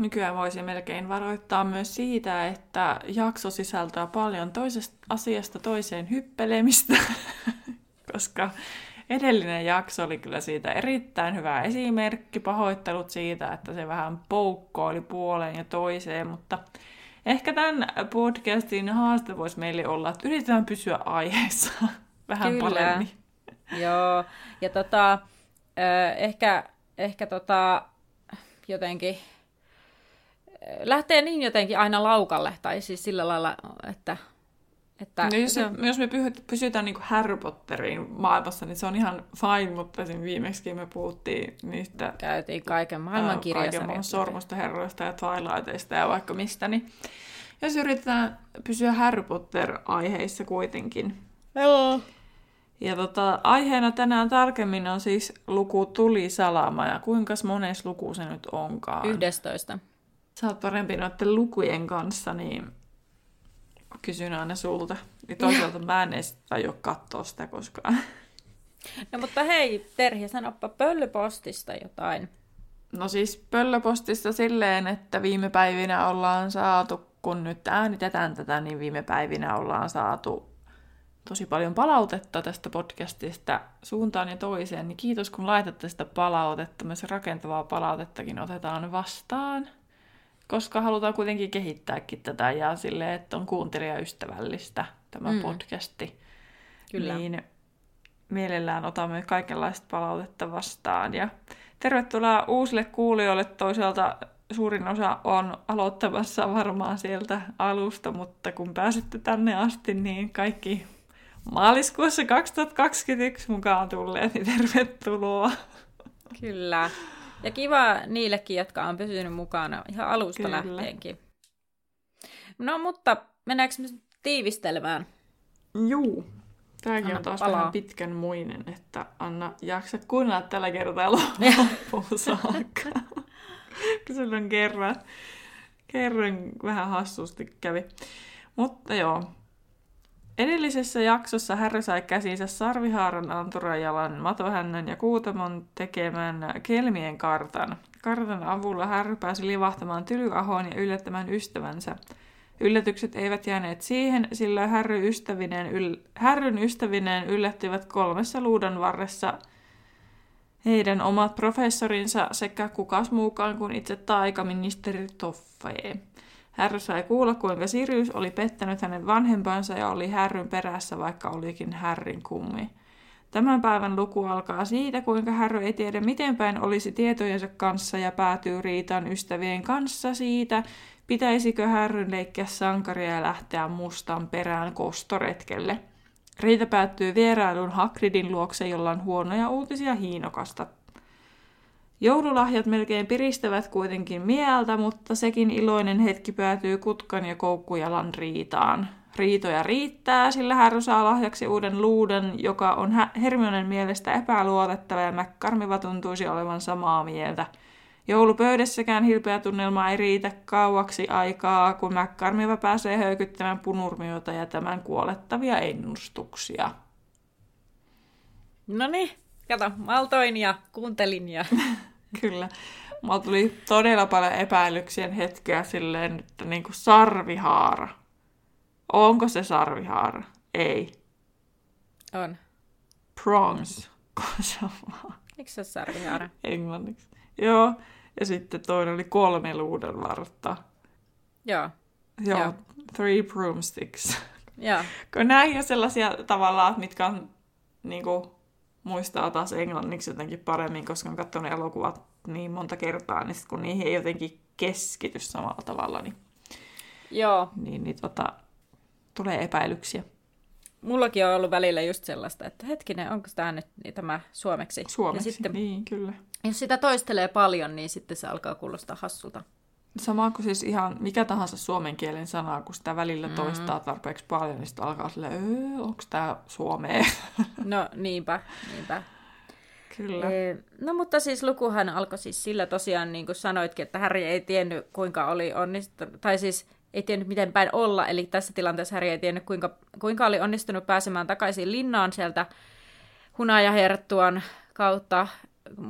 Nykyään voisi melkein varoittaa myös siitä, että jakso sisältää paljon toisesta asiasta toiseen hyppelemistä, koska edellinen jakso oli kyllä siitä erittäin hyvä esimerkki. Pahoittelut siitä, että se vähän poukkoili puoleen ja toiseen, mutta ehkä tämän podcastin haaste voisi meille olla, että yritetään pysyä aiheessa vähän kyllä. paremmin. Joo, ja tota, ehkä, ehkä tota, jotenkin lähtee niin jotenkin aina laukalle, tai siis sillä lailla, että... että no jos, se, jos me pysytään niin Harry Potterin maailmassa, niin se on ihan fine, mutta siinä viimeksi me puhuttiin niistä... Käytiin kaiken maailman kirjasarjasta. Kaiken maailman sormustoherroista ja Twilightista ja vaikka mistä, niin jos yritetään pysyä Harry Potter-aiheissa kuitenkin. Joo. Ja tota, aiheena tänään tarkemmin on siis luku Tuli salama, ja kuinka mones luku se nyt onkaan? Yhdestoista sä oot parempi noiden lukujen kanssa, niin kysyn aina sulta. Ja toisaalta mä en edes aio katsoa sitä koskaan. No mutta hei, Terhi, sanoppa pöllöpostista jotain. No siis pöllöpostista silleen, että viime päivinä ollaan saatu, kun nyt äänitetään tätä, niin viime päivinä ollaan saatu tosi paljon palautetta tästä podcastista suuntaan ja toiseen, niin kiitos kun laitatte sitä palautetta. Myös rakentavaa palautettakin otetaan vastaan koska halutaan kuitenkin kehittääkin tätä ja silleen, että on kuuntelijaystävällistä tämä mm. podcasti. Kyllä. Niin mielellään otamme kaikenlaista palautetta vastaan. Ja tervetuloa uusille kuulijoille. Toisaalta suurin osa on aloittamassa varmaan sieltä alusta, mutta kun pääsette tänne asti, niin kaikki maaliskuussa 2021 mukaan tulleet, niin tervetuloa. Kyllä. Ja kiva niillekin, jotka on pysynyt mukana ihan alusta Kyllä. lähteenkin. No mutta mennäänkö me tiivistelemään? Juu. Tämäkin on taas palaa. vähän pitkän muinen, että Anna jaksa kuunnella tällä kertaa loppuun saakka. On kerran, kerran vähän hassusti kävi. Mutta joo, Edellisessä jaksossa Harry sai käsinsä Sarvihaaran, Anturajalan, Matohännän ja Kuutamon tekemän Kelmien kartan. Kartan avulla Harry pääsi livahtamaan Tylyahoon ja yllättämään ystävänsä. Yllätykset eivät jääneet siihen, sillä Harry ystävineen yl- Harryn ystävineen yllättyivät kolmessa luudan varressa heidän omat professorinsa sekä kukas muukaan kuin itse taikaministeri Toffee. Härry sai kuulla, kuinka Sirius oli pettänyt hänen vanhempansa ja oli Härryn perässä, vaikka olikin Härrin kummi. Tämän päivän luku alkaa siitä, kuinka Härry ei tiedä miten päin olisi tietojensa kanssa ja päätyy riitaan ystävien kanssa siitä, pitäisikö Härryn leikkiä sankaria ja lähteä mustan perään kostoretkelle. Riita päättyy vierailuun Hakridin luokse, jolla on huonoja uutisia hiinokasta Joululahjat melkein piristävät kuitenkin mieltä, mutta sekin iloinen hetki päätyy kutkan ja koukkujalan riitaan. Riitoja riittää, sillä Harry saa lahjaksi uuden luuden, joka on Hermionen mielestä epäluotettava ja McCarmiva tuntuisi olevan samaa mieltä. Joulupöydässäkään hilpeä tunnelma ei riitä kauaksi aikaa, kun McCarmiva pääsee höykyttämään punurmiota ja tämän kuolettavia ennustuksia. No niin, kato, maltoin ja kuuntelin ja Kyllä. Mulla tuli todella paljon epäilyksien hetkeä silleen, että niin kuin sarvihaara. Onko se sarvihaara? Ei. On. Prongs. Se on sarvihaara? Englanniksi. Joo. Ja sitten toinen oli kolme luuden vartta. Joo. Joo. Joo. Three broomsticks. Joo. Kun näin on sellaisia tavallaan, mitkä on niin kuin, muistaa taas englanniksi jotenkin paremmin, koska on katsonut elokuvat niin monta kertaa, niin sit kun niihin ei jotenkin keskity samalla tavalla, niin, Joo. niin, niin tota, tulee epäilyksiä. Mullakin on ollut välillä just sellaista, että hetkinen, onko tämä nyt niin tämä suomeksi? Suomeksi, ja sitten, niin kyllä. Jos sitä toistelee paljon, niin sitten se alkaa kuulostaa hassulta. Sama kuin siis ihan mikä tahansa suomen kielen sana, kun sitä välillä mm. toistaa tarpeeksi paljon, niin sitten alkaa silleen, onko tämä suomea? No niinpä, niinpä. Kyllä. E, no mutta siis lukuhan alkoi siis sillä tosiaan, niin kuin sanoitkin, että Harry ei tiennyt kuinka oli onnistunut, tai siis ei tiennyt miten päin olla, eli tässä tilanteessa Harry ei tiennyt kuinka, kuinka oli onnistunut pääsemään takaisin linnaan sieltä hunajaherttuan kautta,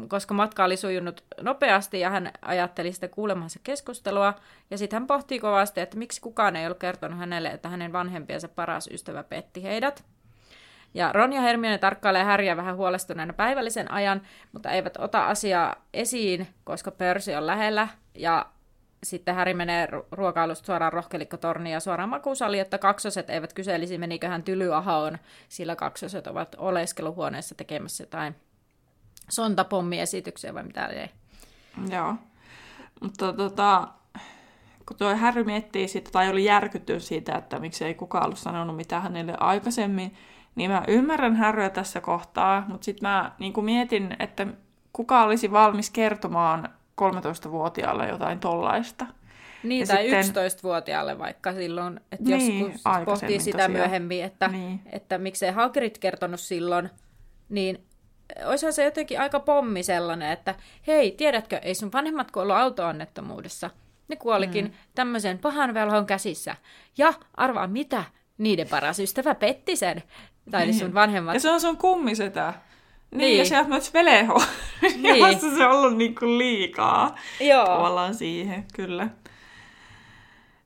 koska matka oli sujunut nopeasti ja hän ajatteli sitä kuulemansa keskustelua. Ja sitten hän pohtii kovasti, että miksi kukaan ei ollut kertonut hänelle, että hänen vanhempiensa paras ystävä petti heidät. Ja Ron ja Hermione tarkkailee Häriä vähän huolestuneena päivällisen ajan, mutta eivät ota asiaa esiin, koska pörsi on lähellä. Ja sitten Häri menee ruokailusta suoraan rohkelikkotorniin ja suoraan makuusaliin, että kaksoset eivät kyselisi, menikö hän tylyahoon, sillä kaksoset ovat oleskeluhuoneessa tekemässä jotain sontapommiesityksiä vai mitä ei. Joo. Mutta tota, kun tuo Harry miettii sitä, tai oli järkyttynyt siitä, että miksi ei kukaan ollut sanonut mitään hänelle aikaisemmin, niin mä ymmärrän Harryä tässä kohtaa, mutta sitten mä niin mietin, että kuka olisi valmis kertomaan 13-vuotiaalle jotain tollaista. Niin, ja tai sitten... 11-vuotiaalle vaikka silloin, että niin, joskus pohtii sitä tosiaan. myöhemmin, että, niin. että miksei Hagrid kertonut silloin, niin olisihan se jotenkin aika pommi sellainen, että hei, tiedätkö, ei sun vanhemmat kuollut autoonnettomuudessa. Ne kuolikin mm. tämmöisen pahan velhon käsissä. Ja arvaa mitä, niiden paras ystävä petti sen. Tai niin. sun vanhemmat. Ja se on sun kummisetä. Niin, niin. ja sieltä myös veleho. Niin. se on ollut niinku liikaa Joo. tavallaan siihen, kyllä.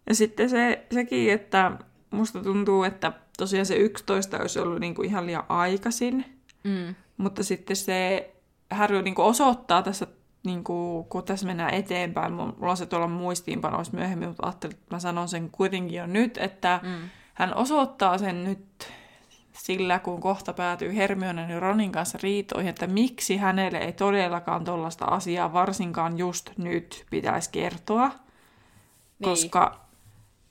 Ja sitten se, sekin, että musta tuntuu, että tosiaan se 11 olisi ollut niinku ihan liian aikaisin. Mm. Mutta sitten se Harry niin osoittaa tässä, niin kuin, kun tässä mennään eteenpäin, mulla on se tuolla muistiinpanoissa myöhemmin, mutta ajattelin, että mä sanon sen kuitenkin jo nyt, että mm. hän osoittaa sen nyt sillä, kun kohta päätyy Hermionen ja Ronin kanssa riitoihin, että miksi hänelle ei todellakaan tuollaista asiaa varsinkaan just nyt pitäisi kertoa. Niin. Koska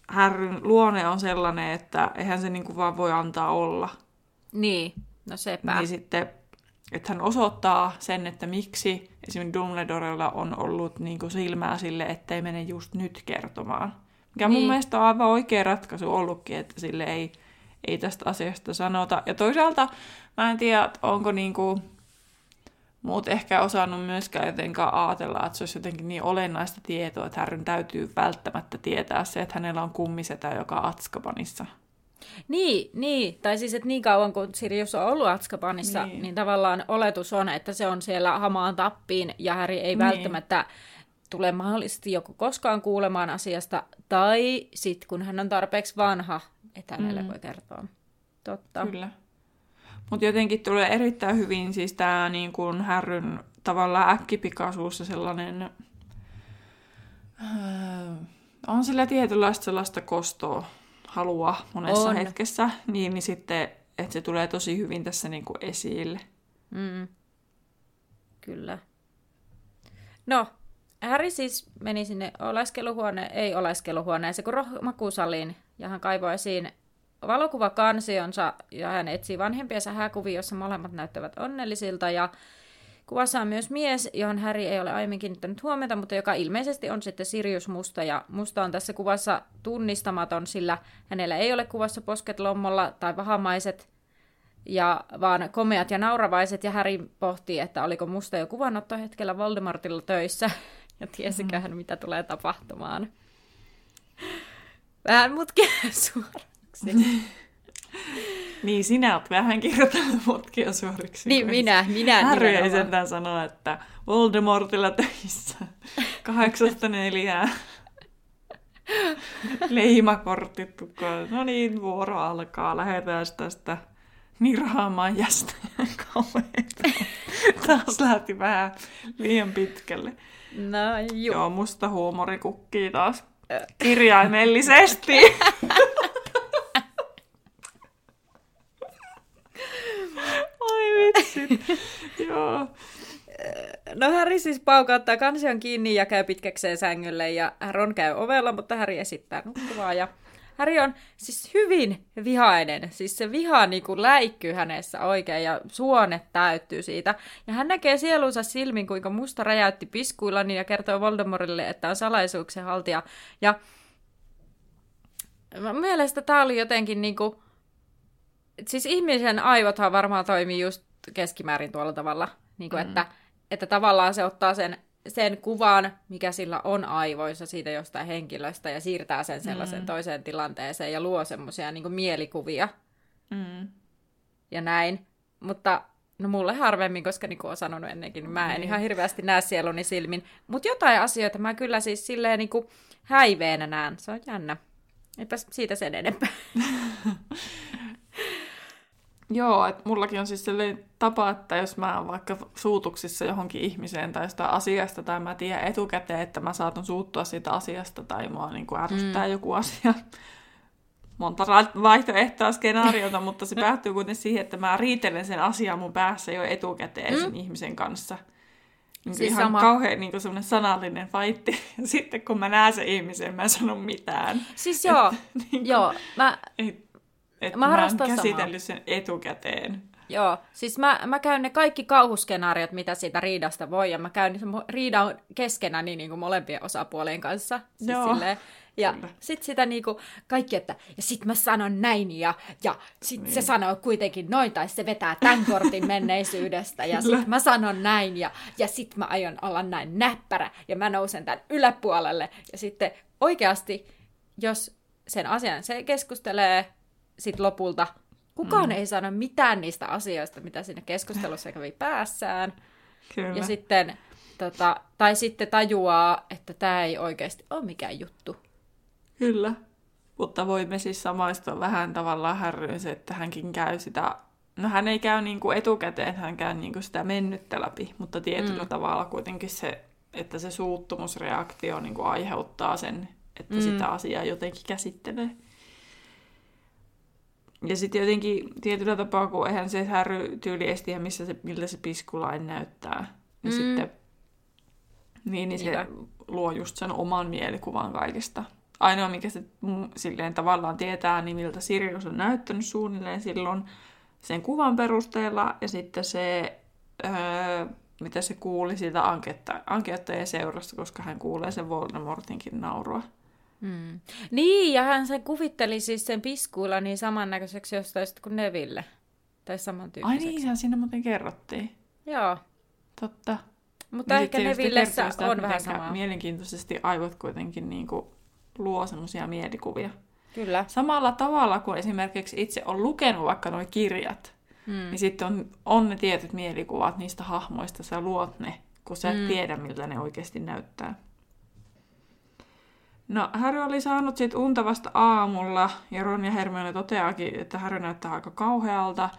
Härryn luonne on sellainen, että eihän se niin kuin vaan voi antaa olla. Niin, no sepä. Niin sitten että hän osoittaa sen, että miksi esimerkiksi Dumbledorella on ollut niin kuin silmää sille, ettei mene just nyt kertomaan. Mikä niin. mun mielestä on aivan oikea ratkaisu ollutkin, että sille ei, ei tästä asiasta sanota. Ja toisaalta mä en tiedä, onko niin kuin muut ehkä osannut myöskään jotenkaan ajatella, että se olisi jotenkin niin olennaista tietoa, että Härryn täytyy välttämättä tietää se, että hänellä on kummisetä, joka Atskabanissa. Niin, niin, tai siis, että niin kauan kuin Sirius on ollut Atskabanissa, niin. niin tavallaan oletus on, että se on siellä hamaan tappiin, ja Häri ei niin. välttämättä tule mahdollisesti joko koskaan kuulemaan asiasta, tai sitten kun hän on tarpeeksi vanha, että hänelle mm. voi kertoa. Totta. Kyllä. Mutta jotenkin tulee erittäin hyvin siis tämä niin kuin Härryn tavallaan äkkipikaisuus ja sellainen... Äh, on sillä tietynlaista sellaista kostoa halua monessa on. hetkessä, niin, niin sitten, että se tulee tosi hyvin tässä niin kuin esille. Mm. Kyllä. No, Harry siis meni sinne oleskeluhuone, ei oleskeluhuoneeseen, kun makuusaliin, ja hän kaivoi esiin valokuvakansionsa, ja hän etsi vanhempiensa hääkuvia, jossa molemmat näyttävät onnellisilta, ja Kuvassa on myös mies, johon Häri ei ole aiemmin kiinnittänyt huomiota, mutta joka ilmeisesti on sitten Sirius Musta. Ja Musta on tässä kuvassa tunnistamaton, sillä hänellä ei ole kuvassa posket lommolla tai vahamaiset, ja vaan komeat ja nauravaiset. Ja Häri pohtii, että oliko Musta jo kuvannotto hetkellä Voldemortilla töissä, ja tiesikö hän, mitä tulee tapahtumaan. Vähän mutkia suoraksi. Niin, sinä olet vähän kirjoittanut mutkia suoriksi. Niin, minä, minä. Harry ei sentään sanoa, että Voldemortilla töissä. Kahdeksasta neljää. Leimakortti tukkoon. No niin, vuoro alkaa. Lähetään tästä nirhaamaan jästä Taas lähti vähän liian pitkälle. No joo. Joo, musta huumori kukkii taas kirjaimellisesti. Vitsi. Joo. No Harry siis paukauttaa kansion kiinni ja käy pitkäkseen sängylle ja Ron käy ovella, mutta Harry esittää nukkuvaa ja Harry on siis hyvin vihainen. Siis se viha niin kuin läikkyy hänessä oikein ja suonet täyttyy siitä. Ja hän näkee sielunsa silmin, kuinka musta räjäytti piskuillani ja kertoo Voldemortille, että on salaisuuksien haltija. Ja mielestä tämä oli jotenkin niin kuin... Siis ihmisen aivothan varmaan toimii just keskimäärin tuolla tavalla, niin kuin mm. että, että tavallaan se ottaa sen sen kuvan, mikä sillä on aivoissa siitä jostain henkilöstä ja siirtää sen sellaisen mm. toiseen tilanteeseen ja luo semmoisia niin mielikuvia. Mm. Ja näin. Mutta no mulle harvemmin, koska niin kuin olen sanonut ennenkin, niin mä en niin. ihan hirveästi näe sieluni silmin. Mutta jotain asioita mä kyllä siis silleen niin kuin häiveenä näen. Se on jännä. Eipä siitä sen enempää. Joo, että mullakin on siis sellainen tapa, että jos mä oon vaikka suutuksissa johonkin ihmiseen tai jostain asiasta, tai mä tiedän etukäteen, että mä saatan suuttua siitä asiasta, tai mua niin kuin ärsyttää mm. joku asia, monta vaihtoehtoa skenaariota, mutta se päättyy kuitenkin siihen, että mä riitelen sen asian mun päässä jo etukäteen mm. sen ihmisen kanssa. Niin siis ihan sama. kauhean niin semmoinen sanallinen faitti. Sitten kun mä näen sen ihmisen, mä en sano mitään. Siis joo, et, niin kuin, joo. Mä, et, että mä, mä oon käsitellyt samaa. sen etukäteen. Joo, siis mä, mä käyn ne kaikki kauhuskenaariot, mitä siitä riidasta voi, ja mä käyn riidan keskenäni niin kuin molempien osapuolien kanssa. Siis Joo. Silleen, ja Kyllä. sit sitä niinku kaikki, että ja sit mä sanon näin ja, ja sit niin. se sanoo kuitenkin noin tai se vetää tämän kortin menneisyydestä ja sit mä sanon näin ja, ja sit mä aion olla näin näppärä ja mä nousen tämän yläpuolelle ja sitten oikeasti, jos sen asian se keskustelee sit lopulta kukaan mm. ei sano mitään niistä asioista, mitä siinä keskustelussa kävi päässään. Kyllä. Ja sitten, tota, tai sitten tajuaa, että tämä ei oikeasti ole mikään juttu. Kyllä. Mutta voimme siis samaistua vähän tavallaan härryyn se, että hänkin käy sitä, no hän ei käy niin kuin etukäteen, hän käy niin kuin sitä mennyttä läpi, mutta tietyllä mm. tavalla kuitenkin se, että se suuttumusreaktio niin kuin aiheuttaa sen, että mm. sitä asiaa jotenkin käsittelee. Ja sitten jotenkin tietyllä tapaa, kun eihän se härry tyyli estiä, missä se, miltä se piskulain näyttää, niin mm. sitten niin, niin se Niinpä. luo just sen oman mielikuvan kaikesta. Ainoa, mikä se silleen tavallaan tietää, niin miltä Sirius on näyttänyt suunnilleen silloin sen kuvan perusteella, ja sitten se, öö, mitä se kuuli siitä anketta, seurasta, koska hän kuulee sen Voldemortinkin naurua. Mm. Niin, ja hän sen kuvitteli siis sen piskuilla niin samannäköiseksi jostain kuin Neville. Tai samantyyppiseksi. Ai niin, sehän siinä muuten kerrottiin. Joo. Totta. Mutta niin ehkä Nevillessä sitä, on vähän samaa. Mielenkiintoisesti aivot kuitenkin niin kuin luo semmoisia mielikuvia. Kyllä. Samalla tavalla kuin esimerkiksi itse on lukenut vaikka nuo kirjat, mm. niin sitten on, on ne tietyt mielikuvat niistä hahmoista, sä luot ne, kun sä et mm. tiedä, miltä ne oikeasti näyttää. No, Harry oli saanut sit unta vasta aamulla, ja Ron ja Hermione toteakin, että Harry näyttää aika kauhealta.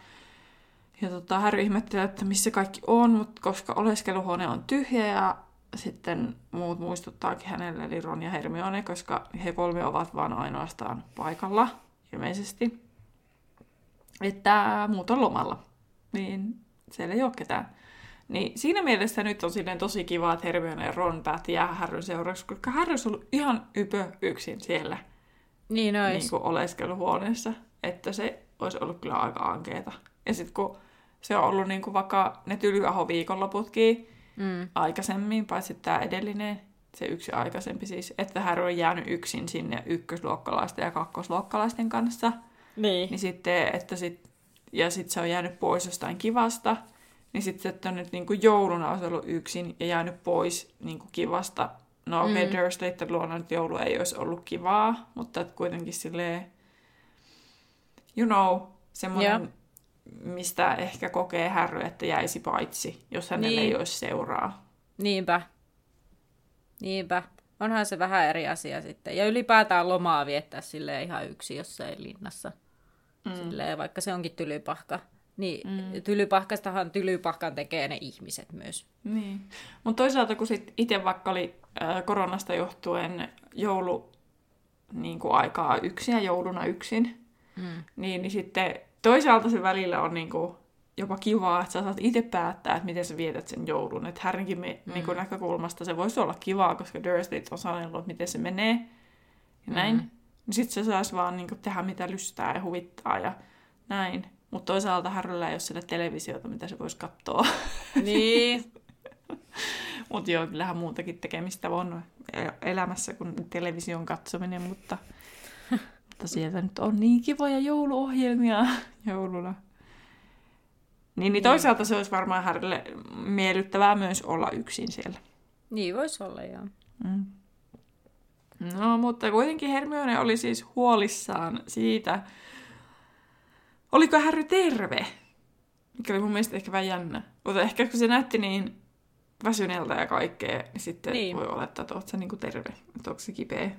Ja tota, Harry ihmettelee, että missä kaikki on, mutta koska oleskeluhuone on tyhjä, ja sitten muut muistuttaakin hänelle, eli Ron ja Hermione, koska he kolme ovat vaan ainoastaan paikalla, ilmeisesti. Että muut on lomalla. Niin siellä ei ole ketään. Niin siinä mielessä nyt on silleen tosi kiva, että Hermione ja Ron päätti jäädä Härryn seuraksi, koska Harry on ollut ihan ypö yksin siellä niin, ois. niin kuin oleskeluhuoneessa. Että se olisi ollut kyllä aika ankeeta. Ja sitten kun se on ollut niin kuin vaikka ne tylyaho viikonloputkin mm. aikaisemmin, paitsi tämä edellinen, se yksi aikaisempi siis, että Harry on jäänyt yksin sinne ykkösluokkalaisten ja kakkosluokkalaisten kanssa. Niin. niin sitten, että sit, ja sitten se on jäänyt pois jostain kivasta, niin sitten että on nyt niin kuin jouluna olisi ollut yksin ja jäänyt pois niin kuin kivasta. No okei, okay, mm. Dursleyten luona nyt joulu ei olisi ollut kivaa, mutta että kuitenkin silleen, you know, semmoinen, yeah. mistä ehkä kokee Harry, että jäisi paitsi, jos hänellä niin. ei olisi seuraa. Niinpä. Niinpä. Onhan se vähän eri asia sitten. Ja ylipäätään lomaa viettää sille ihan yksi jossain linnassa. Mm. Silleen, vaikka se onkin tylypahka. Niin, mm. tylypahkastahan tylypahkan tekee ne ihmiset myös. Niin. Mutta toisaalta kun sit itse vaikka oli äh, koronasta johtuen joulu niin kuin aikaa yksin ja jouluna yksin, mm. niin, niin sitten toisaalta se välillä on niin kuin jopa kivaa, että sä saat itse päättää, että miten sä vietät sen joulun. Että Härrinkin me, mm. niin näkökulmasta se voisi olla kivaa, koska Dursleyt on sanellut, että miten se menee ja näin. Mm. niin sitten se saisi vaan niin kuin, tehdä mitä lystää ja huvittaa ja näin. Mutta toisaalta Harryllä ei ole sille televisiota, mitä se voisi katsoa. Niin. mutta joo, kyllähän muutakin tekemistä on elämässä kuin television katsominen, mutta, mutta sieltä nyt on niin kivoja jouluohjelmia jouluna. Niin, niin toisaalta se olisi varmaan Harrylle miellyttävää myös olla yksin siellä. Niin voisi olla, joo. Mm. No, mutta kuitenkin Hermione oli siis huolissaan siitä, oliko Harry terve? Mikä oli mun mielestä ehkä vähän jännä. Mutta ehkä kun se näytti niin väsyneeltä ja kaikkea, niin sitten niin. voi olettaa, että oot sä niinku terve, että onko se kipeä.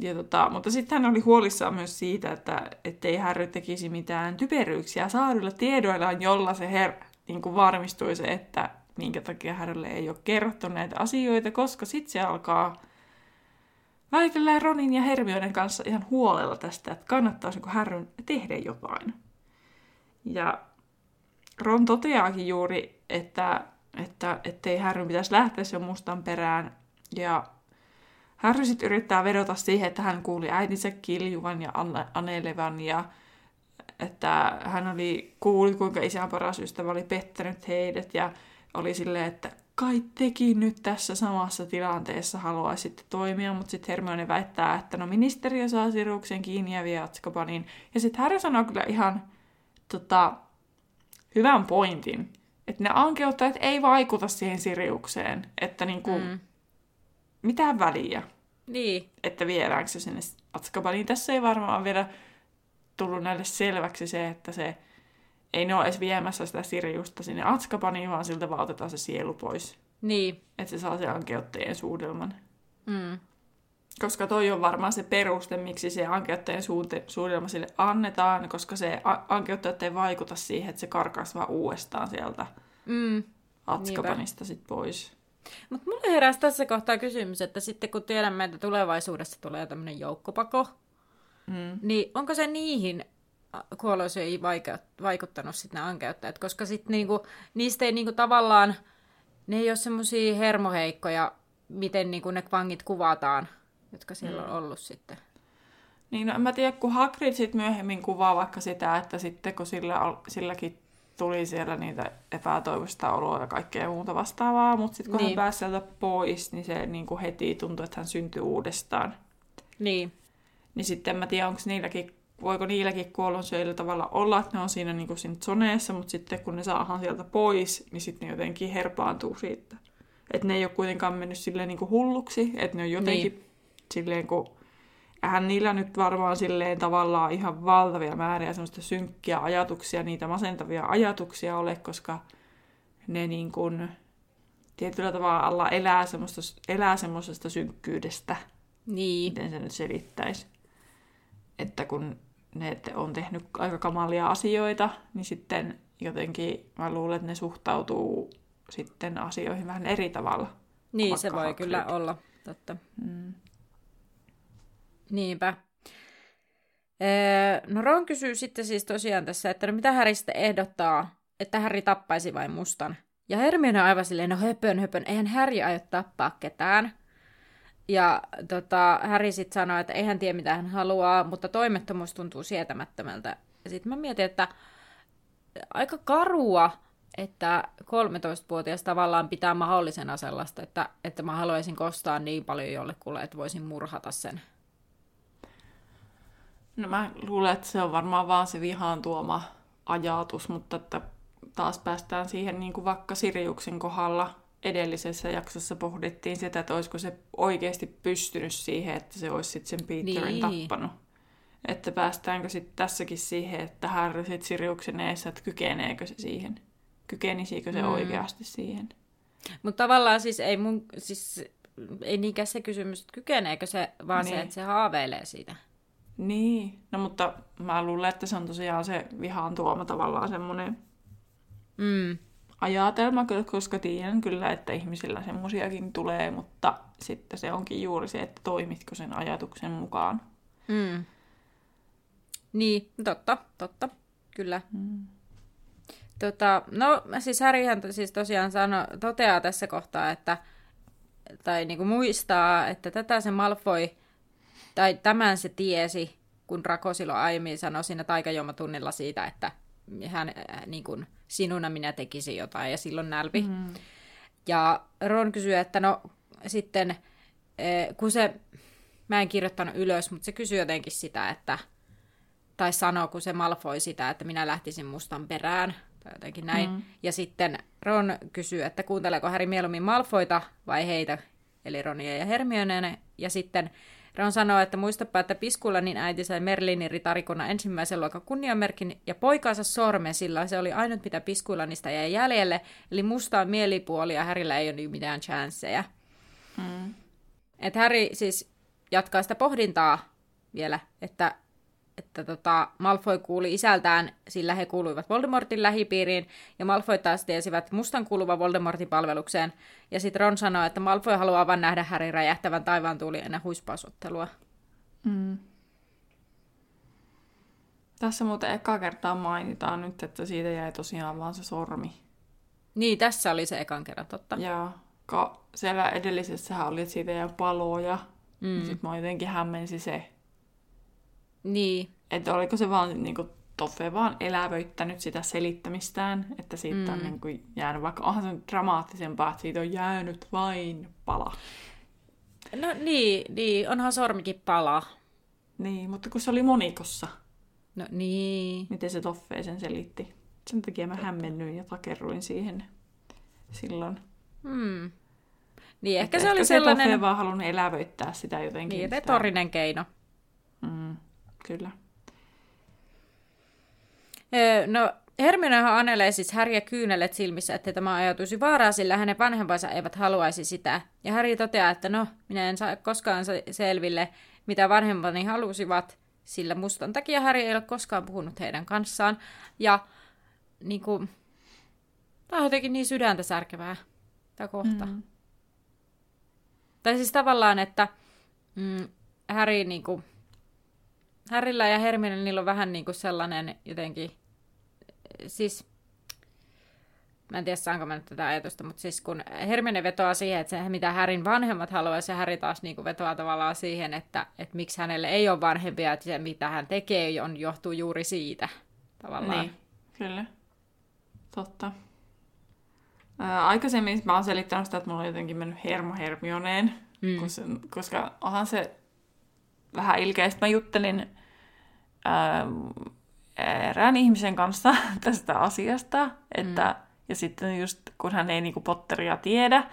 Ja tota, mutta sitten hän oli huolissaan myös siitä, että ettei Harry tekisi mitään typeryyksiä saaduilla tiedoillaan, jolla se her, niin kuin varmistui se, että minkä takia Harrylle ei ole kerrottu näitä asioita, koska sitten se alkaa väitellä Ronin ja Hermionen kanssa ihan huolella tästä, että kannattaisiko Harryn tehdä jotain. Ja Ron toteaakin juuri, että, että ettei Harryn pitäisi lähteä sen mustan perään. Ja Harry sitten yrittää vedota siihen, että hän kuuli äitinsä kiljuvan ja anelevan ja että hän oli kuullut, kuinka isän paras ystävä oli pettänyt heidät ja oli silleen, että kai tekin nyt tässä samassa tilanteessa haluaisitte toimia, mutta sitten Hermione väittää, että no ministeriö saa Siruksen kiinni ja vie Atskabaniin. Ja sitten Harry sanoo kyllä ihan tota, hyvän pointin, että ne ankeuttajat ei vaikuta siihen Siriukseen, että niinku, mm. mitään väliä. Niin. Että viedäänkö se sinne Atskabaniin. Tässä ei varmaan vielä tullut näille selväksi se, että se ei ne ole edes viemässä sitä Siriusta sinne Atskabaniin, vaan siltä vaan otetaan se sielu pois. Niin. Että se saa se ankeuttajien suudelman. Mm. Koska toi on varmaan se peruste, miksi se ankeuttajien suudelma sille annetaan, koska se ankeuttajat ei vaikuta siihen, että se karkaisi vaan uudestaan sieltä mm. Atskabanista sit pois. Mutta mulle heräsi tässä kohtaa kysymys, että sitten kun tiedämme, että tulevaisuudessa tulee tämmöinen joukkopako, mm. niin onko se niihin kuoloissa ei vaikuttanut sitten ne ankeuttajat, koska sitten niinku, niistä ei niinku tavallaan, ne ei ole semmoisia hermoheikkoja, miten niinku ne vangit kuvataan, jotka siellä mm. on ollut sitten. Niin, no en mä tiedä, kun Hagrid sitten myöhemmin kuvaa vaikka sitä, että sitten kun sillä, silläkin tuli siellä niitä epätoivoista oloa ja kaikkea muuta vastaavaa, mutta sitten kun niin. hän pääsi sieltä pois, niin se niin kuin heti tuntui, että hän syntyi uudestaan. Niin. Niin sitten en mä tiedä, onko niilläkin voiko niilläkin kuollonsyöjillä tavalla olla, että ne on siinä, niin kuin siinä zoneessa, mutta sitten kun ne saadaan sieltä pois, niin sitten ne jotenkin herpaantuu siitä. Että ne ei ole kuitenkaan mennyt silleen niin kuin hulluksi, että ne on jotenkin niin. Silleen, kun eihän niillä nyt varmaan silleen tavallaan ihan valtavia määriä semmoista synkkiä ajatuksia, niitä masentavia ajatuksia ole, koska ne niin kuin tietyllä tavalla elää, semmoista, elää semmoisesta synkkyydestä. Niin. Miten se nyt selittäisi. Että kun ne on tehnyt aika kamalia asioita, niin sitten jotenkin mä luulen, että ne suhtautuu sitten asioihin vähän eri tavalla. Niin, se voi Hagrid. kyllä olla, totta. Mm. Niinpä. no Ron kysyy sitten siis tosiaan tässä, että no mitä Harry sitten ehdottaa, että Harry tappaisi vain mustan. Ja Hermione on aivan silleen, no höpön höpön, eihän Harry aio tappaa ketään. Ja tota, Harry sitten sanoi, että eihän tiedä mitä hän haluaa, mutta toimettomuus tuntuu sietämättömältä. Ja sitten mä mietin, että aika karua, että 13-vuotias tavallaan pitää mahdollisena sellaista, että, että mä haluaisin kostaa niin paljon jollekulle, että voisin murhata sen. No mä luulen, että se on varmaan vaan se vihaan tuoma ajatus, mutta että taas päästään siihen niin kuin vaikka Siriuksen kohdalla, edellisessä jaksossa pohdittiin sitä, että olisiko se oikeasti pystynyt siihen, että se olisi sitten sen Peterin niin. tappanut. Että päästäänkö sitten tässäkin siihen, että Harry sitten Siriuksen eessä, että kykeneekö se siihen. Kykenisikö se mm. oikeasti siihen. Mutta tavallaan siis ei, mun, siis ei niinkään se kysymys, että kykeneekö se, vaan niin. se, että se haaveilee siitä. Niin, no mutta mä luulen, että se on tosiaan se vihaan tuoma tavallaan semmoinen mm ajatelma, koska tiedän kyllä, että ihmisillä semmoisiakin tulee, mutta sitten se onkin juuri se, että toimitko sen ajatuksen mukaan. Mm. Niin, totta, totta, kyllä. Mm. Tota, no siis Härihän siis tosiaan sano, toteaa tässä kohtaa, että tai niinku muistaa, että tätä se Malfoy tai tämän se tiesi, kun Rako silloin aiemmin sanoi siinä taikajomatunnilla siitä, että hän äh, niin kuin, sinuna minä tekisin jotain, ja silloin nälvi. Mm. Ja Ron kysyy, että no sitten, äh, kun se, mä en kirjoittanut ylös, mutta se kysyy jotenkin sitä, että, tai sanoo, kun se malfoi sitä, että minä lähtisin mustan perään, tai jotenkin näin. Mm. Ja sitten Ron kysyy, että kuunteleeko Harry mieluummin Malfoita vai heitä, eli Ronia ja Hermione. Ja sitten Ron sanoo, että muistapa, että niin äiti sai Merlinin ritarikunnan ensimmäisen luokan kunniamerkin ja poikaansa sormen, sillä se oli ainut, mitä niistä jäi jäljelle. Eli mustaa mielipuoli ja Härillä ei ole mitään chanceja. Mm. Että Harry siis jatkaa sitä pohdintaa vielä, että että tota, Malfoy kuuli isältään, sillä he kuuluivat Voldemortin lähipiiriin, ja Malfoy taas tiesivät mustan kuuluvan Voldemortin palvelukseen. Ja sitten Ron sanoi, että Malfoy haluaa vain nähdä Harry räjähtävän taivaan tuuli ennen huispausottelua. Mm. Tässä muuten eka kertaa mainitaan nyt, että siitä jäi tosiaan vaan se sormi. Niin, tässä oli se ekan kerran, totta. Joo, kun siellä edellisessähän oli, että siitä jäi paloja. Mm. Sitten mä jotenkin hämmensi se, niin. Että oliko se vaan niin kuin, Toffe vaan elävöittänyt sitä selittämistään, että siitä mm. on niin kuin, jäänyt, vaikka onhan se dramaattisempaa, että siitä on jäänyt vain pala. No niin, niin onhan sormikin pala. Niin, mutta kun se oli monikossa. No niin. Miten se Toffe sen selitti. Sen takia mä hämmennyin ja takerruin siihen silloin. Hmm. Niin, ehkä että se ehkä oli se sellainen... Toffe vaan halunnut elävöittää sitä jotenkin. Niin, retorinen sitä... keino. Kyllä. no, Hermionehan anelee siis Häriä kyynelet silmissä, että tämä ajatuisi vaaraa, sillä hänen vanhempansa eivät haluaisi sitä. Ja Häri toteaa, että no, minä en saa koskaan selville, mitä vanhempani halusivat, sillä mustan takia Häri ei ole koskaan puhunut heidän kanssaan. Ja niin kuin, tämä on jotenkin niin sydäntä särkevää, tämä kohta. Mm. Tai siis tavallaan, että mm, Häri niin kuin, Härillä ja Hermione, niillä on vähän niin kuin sellainen jotenkin, siis mä en tiedä saanko mä nyt tätä ajatusta, mutta siis kun Hermione vetoaa siihen, että se mitä Härin vanhemmat haluaisi, se Häri taas niin kuin vetoaa tavallaan siihen, että, että miksi hänelle ei ole vanhempia, että se mitä hän tekee on, johtuu juuri siitä tavallaan. Niin, kyllä. Totta. Ää, aikaisemmin mä oon selittänyt sitä, että mulla on jotenkin mennyt hermo Hermioneen, mm. koska, koska onhan se vähän ilkeistä. Mä juttelin ää, erään ihmisen kanssa tästä asiasta, että, mm. ja sitten just kun hän ei niinku Potteria tiedä,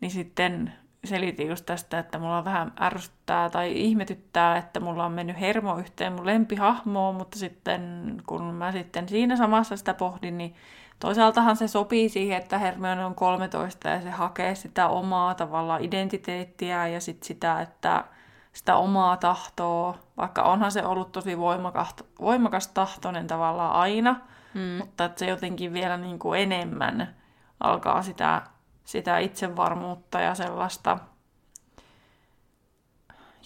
niin sitten selitin just tästä, että mulla on vähän ärsyttää tai ihmetyttää, että mulla on mennyt hermo yhteen mun lempihahmoon, mutta sitten kun mä sitten siinä samassa sitä pohdin, niin toisaaltahan se sopii siihen, että Hermione on 13 ja se hakee sitä omaa tavallaan identiteettiä ja sitten sitä, että sitä omaa tahtoa, vaikka onhan se ollut tosi voimakas, voimakas tahtoinen tavallaan aina, mm. mutta että se jotenkin vielä niin kuin enemmän alkaa sitä, sitä itsevarmuutta ja sellaista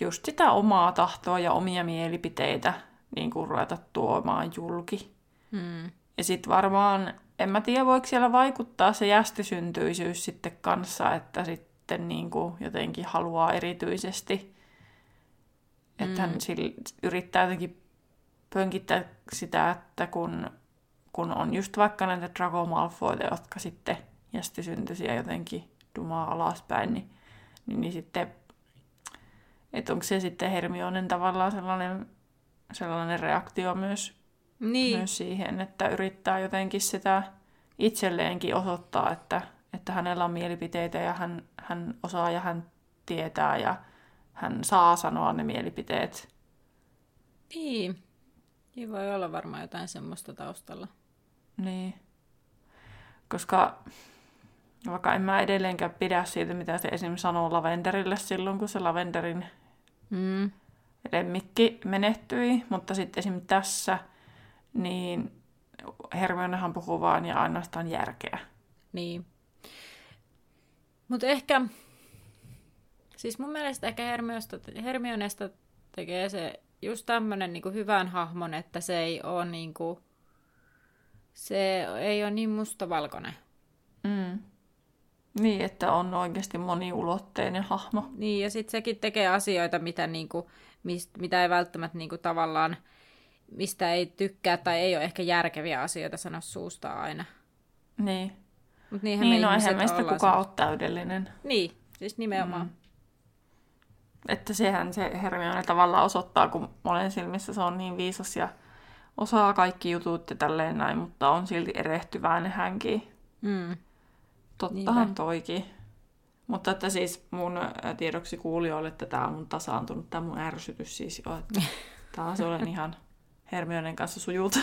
just sitä omaa tahtoa ja omia mielipiteitä niin kuin ruveta tuomaan julki. Mm. Ja sitten varmaan, en mä tiedä voiko siellä vaikuttaa se jästisyntyisyys sitten kanssa, että sitten niin kuin jotenkin haluaa erityisesti että hän mm. sillä, yrittää jotenkin pönkittää sitä, että kun, kun on just vaikka näitä Draco Malfoyta, jotka sitten jästisyntyisiä jotenkin dumaa alaspäin, niin, niin, niin sitten, että onko se sitten Hermionen tavallaan sellainen, sellainen reaktio myös, niin. myös siihen, että yrittää jotenkin sitä itselleenkin osoittaa, että, että hänellä on mielipiteitä ja hän, hän osaa ja hän tietää ja hän saa sanoa ne mielipiteet. Niin. Niin voi olla varmaan jotain semmoista taustalla. Niin. Koska vaikka en mä edelleenkään pidä siitä, mitä se esimerkiksi sanoo Lavenderille silloin, kun se Lavenderin mm. lemmikki menehtyi. Mutta sitten esimerkiksi tässä, niin Hermionehan puhuu vaan ja ainoastaan järkeä. Niin. Mutta ehkä Siis mun mielestä ehkä Hermiosta, Hermionesta tekee se just tämmönen niinku hyvän hahmon, että se ei ole niinku, se ei ole niin mustavalkoinen. Mm. Niin, että on oikeasti moniulotteinen hahmo. Niin, ja sitten sekin tekee asioita, mitä, niinku, mist, mitä ei välttämättä niinku, tavallaan, mistä ei tykkää tai ei ole ehkä järkeviä asioita sanoa suusta aina. Niin. Mut niinhän niin, me no eihän meistä kukaan ole täydellinen. Niin, siis nimenomaan. Mm. Että sehän se Hermione tavallaan osoittaa, kun monen silmissä se on niin viisas ja osaa kaikki jutut ja tälleen näin, mutta on silti erehtyväinen hänkin. Mm. Tottahan Niinpä. toikin. Mutta että siis mun tiedoksi kuulijoille, että tämä on mun tasaantunut, tämä mun ärsytys siis jo, että taas olen ihan Hermionen kanssa sujut.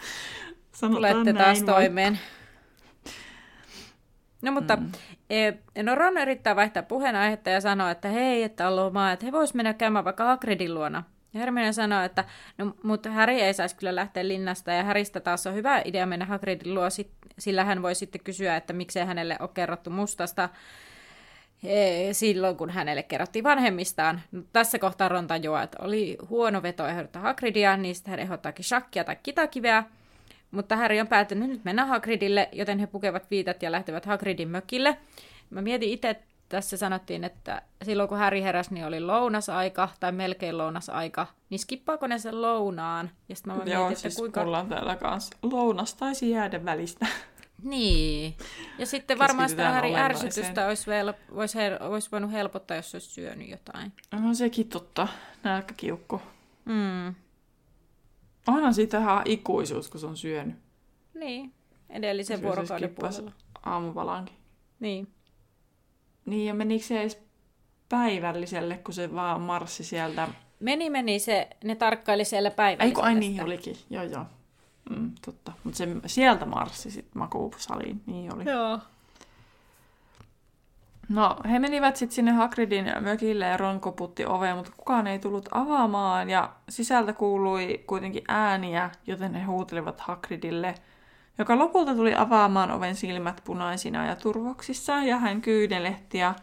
Tulette taas toimeen. No mutta mm. E, no Ron yrittää vaihtaa puheenaihetta ja sanoo, että hei, että on lomaa, että he vois mennä käymään vaikka Hagridin luona. Ja Hermione sanoo, että no, mutta Harry ei saisi kyllä lähteä linnasta ja Harrystä taas on hyvä idea mennä Hagridin luo, sillä hän voi sitten kysyä, että miksei hänelle ole kerrottu mustasta e, silloin, kun hänelle kerrottiin vanhemmistaan. No, tässä kohtaa Ron tajuaa, että oli huono veto ehdottaa Hagridia, niin sitten hän ehdottaakin shakkia tai kitakiveä. Mutta Harry on päättänyt nyt mennä Hagridille, joten he pukevat viitat ja lähtevät Hagridin mökille. Mä mietin itse, tässä sanottiin, että silloin kun Harry heräsi, niin oli lounasaika, tai melkein lounasaika, niin skippaako ne sen lounaan? Ja mä Joo, mietin, siis kuinka... mulla on täällä kanssa. Lounas taisi jäädä välistä. Niin. Ja sitten varmaan sitä Harry ärsytystä olisi, vielä, olisi, olisi voinut helpottaa, jos olisi syönyt jotain. No sekin totta. Nälkäkiukku. Mm. Onhan siitä ihan ikuisuus, kun se on syönyt. Niin. Edellisen vuorokauden puolella. Aamupalankin. Niin. Niin, ja menikö se edes päivälliselle, kun se vaan marssi sieltä? Meni, meni. Se, ne tarkkaili siellä päivälliselle. Eikö, ai niin olikin. Joo, joo. Mm, totta. Mutta se sieltä marssi sitten makuusaliin. Niin oli. Joo. No, he menivät sitten sinne Hagridin mökille ja Ron koputti oveen, mutta kukaan ei tullut avaamaan. Ja sisältä kuului kuitenkin ääniä, joten he huutelivat Hagridille – joka lopulta tuli avaamaan oven silmät punaisina ja turvoksissa, ja hän kyydelehti ja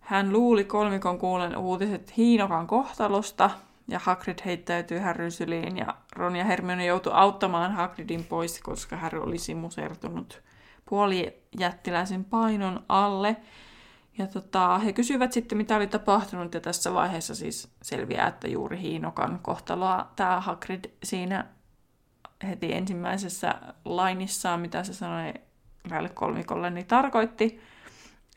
hän luuli kolmikon kuulen uutiset Hiinokan kohtalosta, ja Hagrid heittäytyi Harryn syliin, ja Ron ja Hermione joutui auttamaan Hagridin pois, koska Harry olisi musertunut puolijättiläisen painon alle. Ja tota, he kysyivät sitten, mitä oli tapahtunut, ja tässä vaiheessa siis selviää, että juuri Hiinokan kohtaloa tämä Hagrid siinä heti ensimmäisessä lainissaan, mitä se sanoi näille kolmikolle, niin tarkoitti.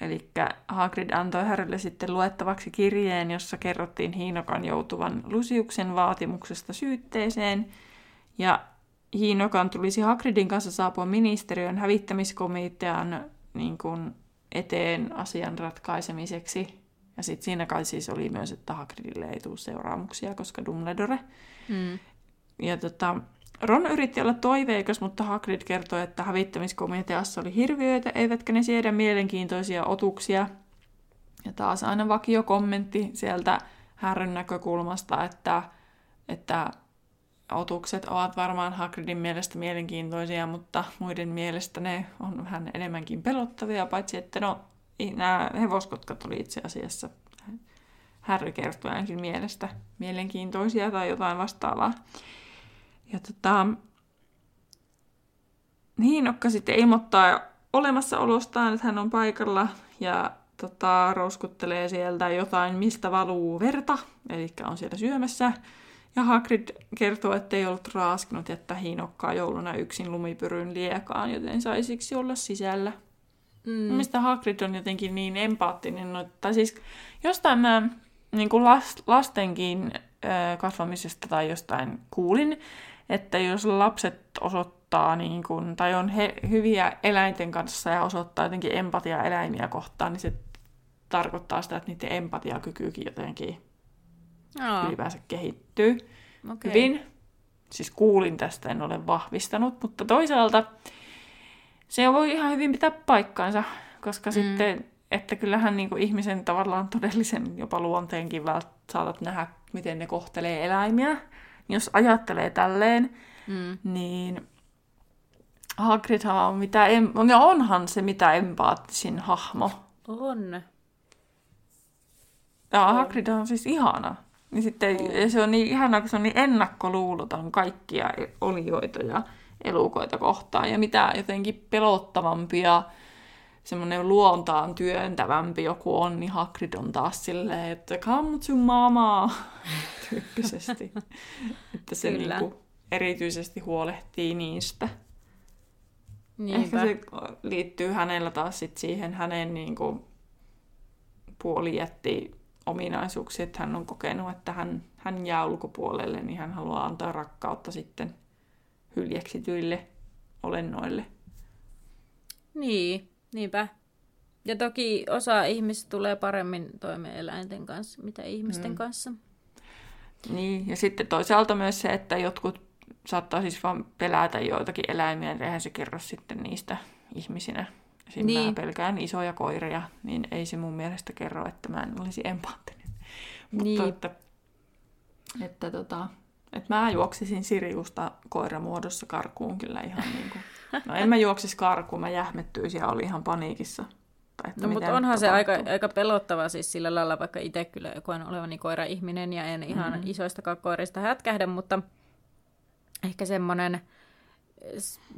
Eli Hagrid antoi Harrylle sitten luettavaksi kirjeen, jossa kerrottiin Hiinokan joutuvan Lusiuksen vaatimuksesta syytteeseen. Ja Hiinokan tulisi Hagridin kanssa saapua ministeriön hävittämiskomitean niin kuin, eteen asian ratkaisemiseksi. Ja sitten siinä kai siis oli myös, että Hagridille ei tule seuraamuksia, koska Dumbledore. Mm. Ja tota, Ron yritti olla toiveikas, mutta Hagrid kertoi, että hävittämiskomiteassa oli hirviöitä, eivätkä ne siedä mielenkiintoisia otuksia. Ja taas aina vakio kommentti sieltä Härryn näkökulmasta, että, että otukset ovat varmaan Hagridin mielestä mielenkiintoisia, mutta muiden mielestä ne on vähän enemmänkin pelottavia, paitsi että no, nämä hevoskotkat oli itse asiassa Harry kertojankin mielestä mielenkiintoisia tai jotain vastaavaa. Ja tota, Hiinokka sitten ilmoittaa olemassaolostaan, että hän on paikalla ja tota, rouskuttelee sieltä jotain, mistä valuu verta, eli on siellä syömässä. Ja Hagrid kertoo, että ei ollut raaskinut jättää hiinokkaa jouluna yksin lumipyryn liekaan, joten sai siksi olla sisällä. Mm. Mistä Hagrid on jotenkin niin empaattinen, no, tai siis jostain mä niin kuin lastenkin kasvamisesta tai jostain kuulin, että jos lapset osoittaa niin kuin, tai on he, hyviä eläinten kanssa ja osoittaa jotenkin empatiaa eläimiä kohtaan, niin se tarkoittaa sitä, että niiden empatiakykyykin jotenkin Aa. ylipäänsä kehittyy okay. hyvin. Siis kuulin tästä, en ole vahvistanut, mutta toisaalta se voi ihan hyvin pitää paikkaansa, koska mm. sitten, että kyllähän niin kuin ihmisen tavallaan todellisen jopa luonteenkin saatat nähdä, miten ne kohtelee eläimiä jos ajattelee tälleen, mm. niin Hagrid on mitä, em- no onhan se mitä empaattisin hahmo. On. Ja. Hagrid on siis ihana. Niin sitten on. se on niin ihana, kun se on niin ennakkoluuloton kaikkia olioita ja elukoita kohtaan. Ja mitä jotenkin pelottavampia semmoinen luontaan työntävämpi joku on, niin Hagrid on taas silleen, että come to mama, tyyppisesti. että se niinku erityisesti huolehtii niistä. Niinpä. Ehkä se liittyy hänellä taas sit siihen hänen niinku puolijätti ominaisuuksia, että hän on kokenut, että hän, hän jää ulkopuolelle, niin hän haluaa antaa rakkautta sitten hyljeksityille olennoille. Niin, niinpä. Ja toki osa ihmisistä tulee paremmin toimeen eläinten kanssa, mitä ihmisten mm. kanssa. Niin, ja sitten toisaalta myös se, että jotkut saattaa siis vaan pelätä joitakin eläimiä, niin eihän se kerro sitten niistä ihmisinä. Siinä niin. mä pelkään isoja koiria, niin ei se mun mielestä kerro, että mä en olisi empaattinen. Niin. Mutta että, että, tota, että mä juoksisin Siriusta koiramuodossa karkuun kyllä ihan niin kuin. No en mä juoksisi karkuun, mä jähmettyisin ja oli ihan paniikissa. Että no mutta onhan se aika, aika pelottava siis sillä lailla, vaikka itse kyllä koen olevani koira-ihminen ja en ihan mm-hmm. isoista koirista hätkähdä, mutta ehkä semmoinen,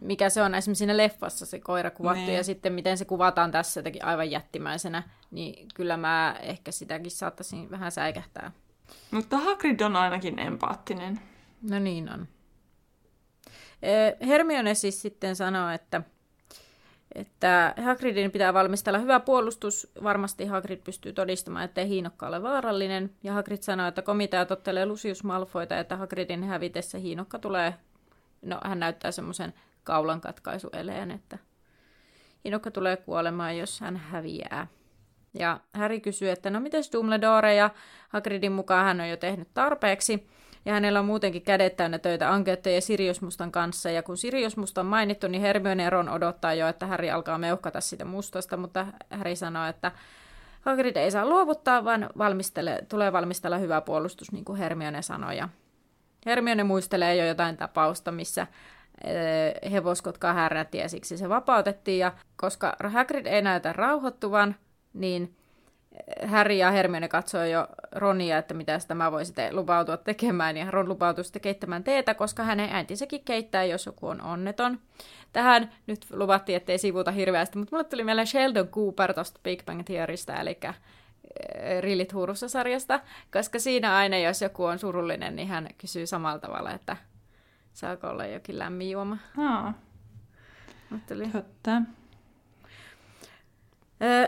mikä se on esimerkiksi siinä leffassa se koira kuvattu niin. ja sitten miten se kuvataan tässä jotenkin aivan jättimäisenä, niin kyllä mä ehkä sitäkin saattaisin vähän säikähtää. Mutta Hagrid on ainakin empaattinen. No niin on. Hermione siis sitten sanoo, että, että Hagridin pitää valmistella hyvä puolustus. Varmasti Hagrid pystyy todistamaan, ettei hiinokka ole vaarallinen. Ja Hagrid sanoo, että komitea tottelee Lucius Malfoita, että Hagridin hävitessä hiinokka tulee no hän näyttää semmoisen kaulan katkaisueleen, että Inokka tulee kuolemaan, jos hän häviää. Ja Harry kysyy, että no mites Dumbledore ja Hagridin mukaan hän on jo tehnyt tarpeeksi. Ja hänellä on muutenkin kädet täynnä töitä Ankeette ja Sirius Mustan kanssa. Ja kun Sirius Musta on mainittu, niin Hermione Ron odottaa jo, että Harry alkaa meuhkata sitä mustasta. Mutta Harry sanoo, että Hagrid ei saa luovuttaa, vaan valmistele, tulee valmistella hyvä puolustus, niin kuin Hermione sanoi. Ja Hermione muistelee jo jotain tapausta, missä eh, hevoskotka härrätti ja siksi se vapautettiin. Ja koska Hagrid ei näytä rauhoittuvan, niin eh, Harry ja Hermione katsoo jo Ronia, että mitä tämä voisi te- lupautua tekemään. Ja Ron lupautuu sitten keittämään teetä, koska hänen ääntinsäkin keittää, jos joku on onneton. Tähän nyt luvattiin, ettei sivuta hirveästi, mutta mulle tuli mieleen Sheldon Cooper tuosta Big Bang Theorystä, eli Rillit huurussa sarjasta, koska siinä aina, jos joku on surullinen, niin hän kysyy samalla tavalla, että saako olla jokin lämmin juoma. Aa. Totta.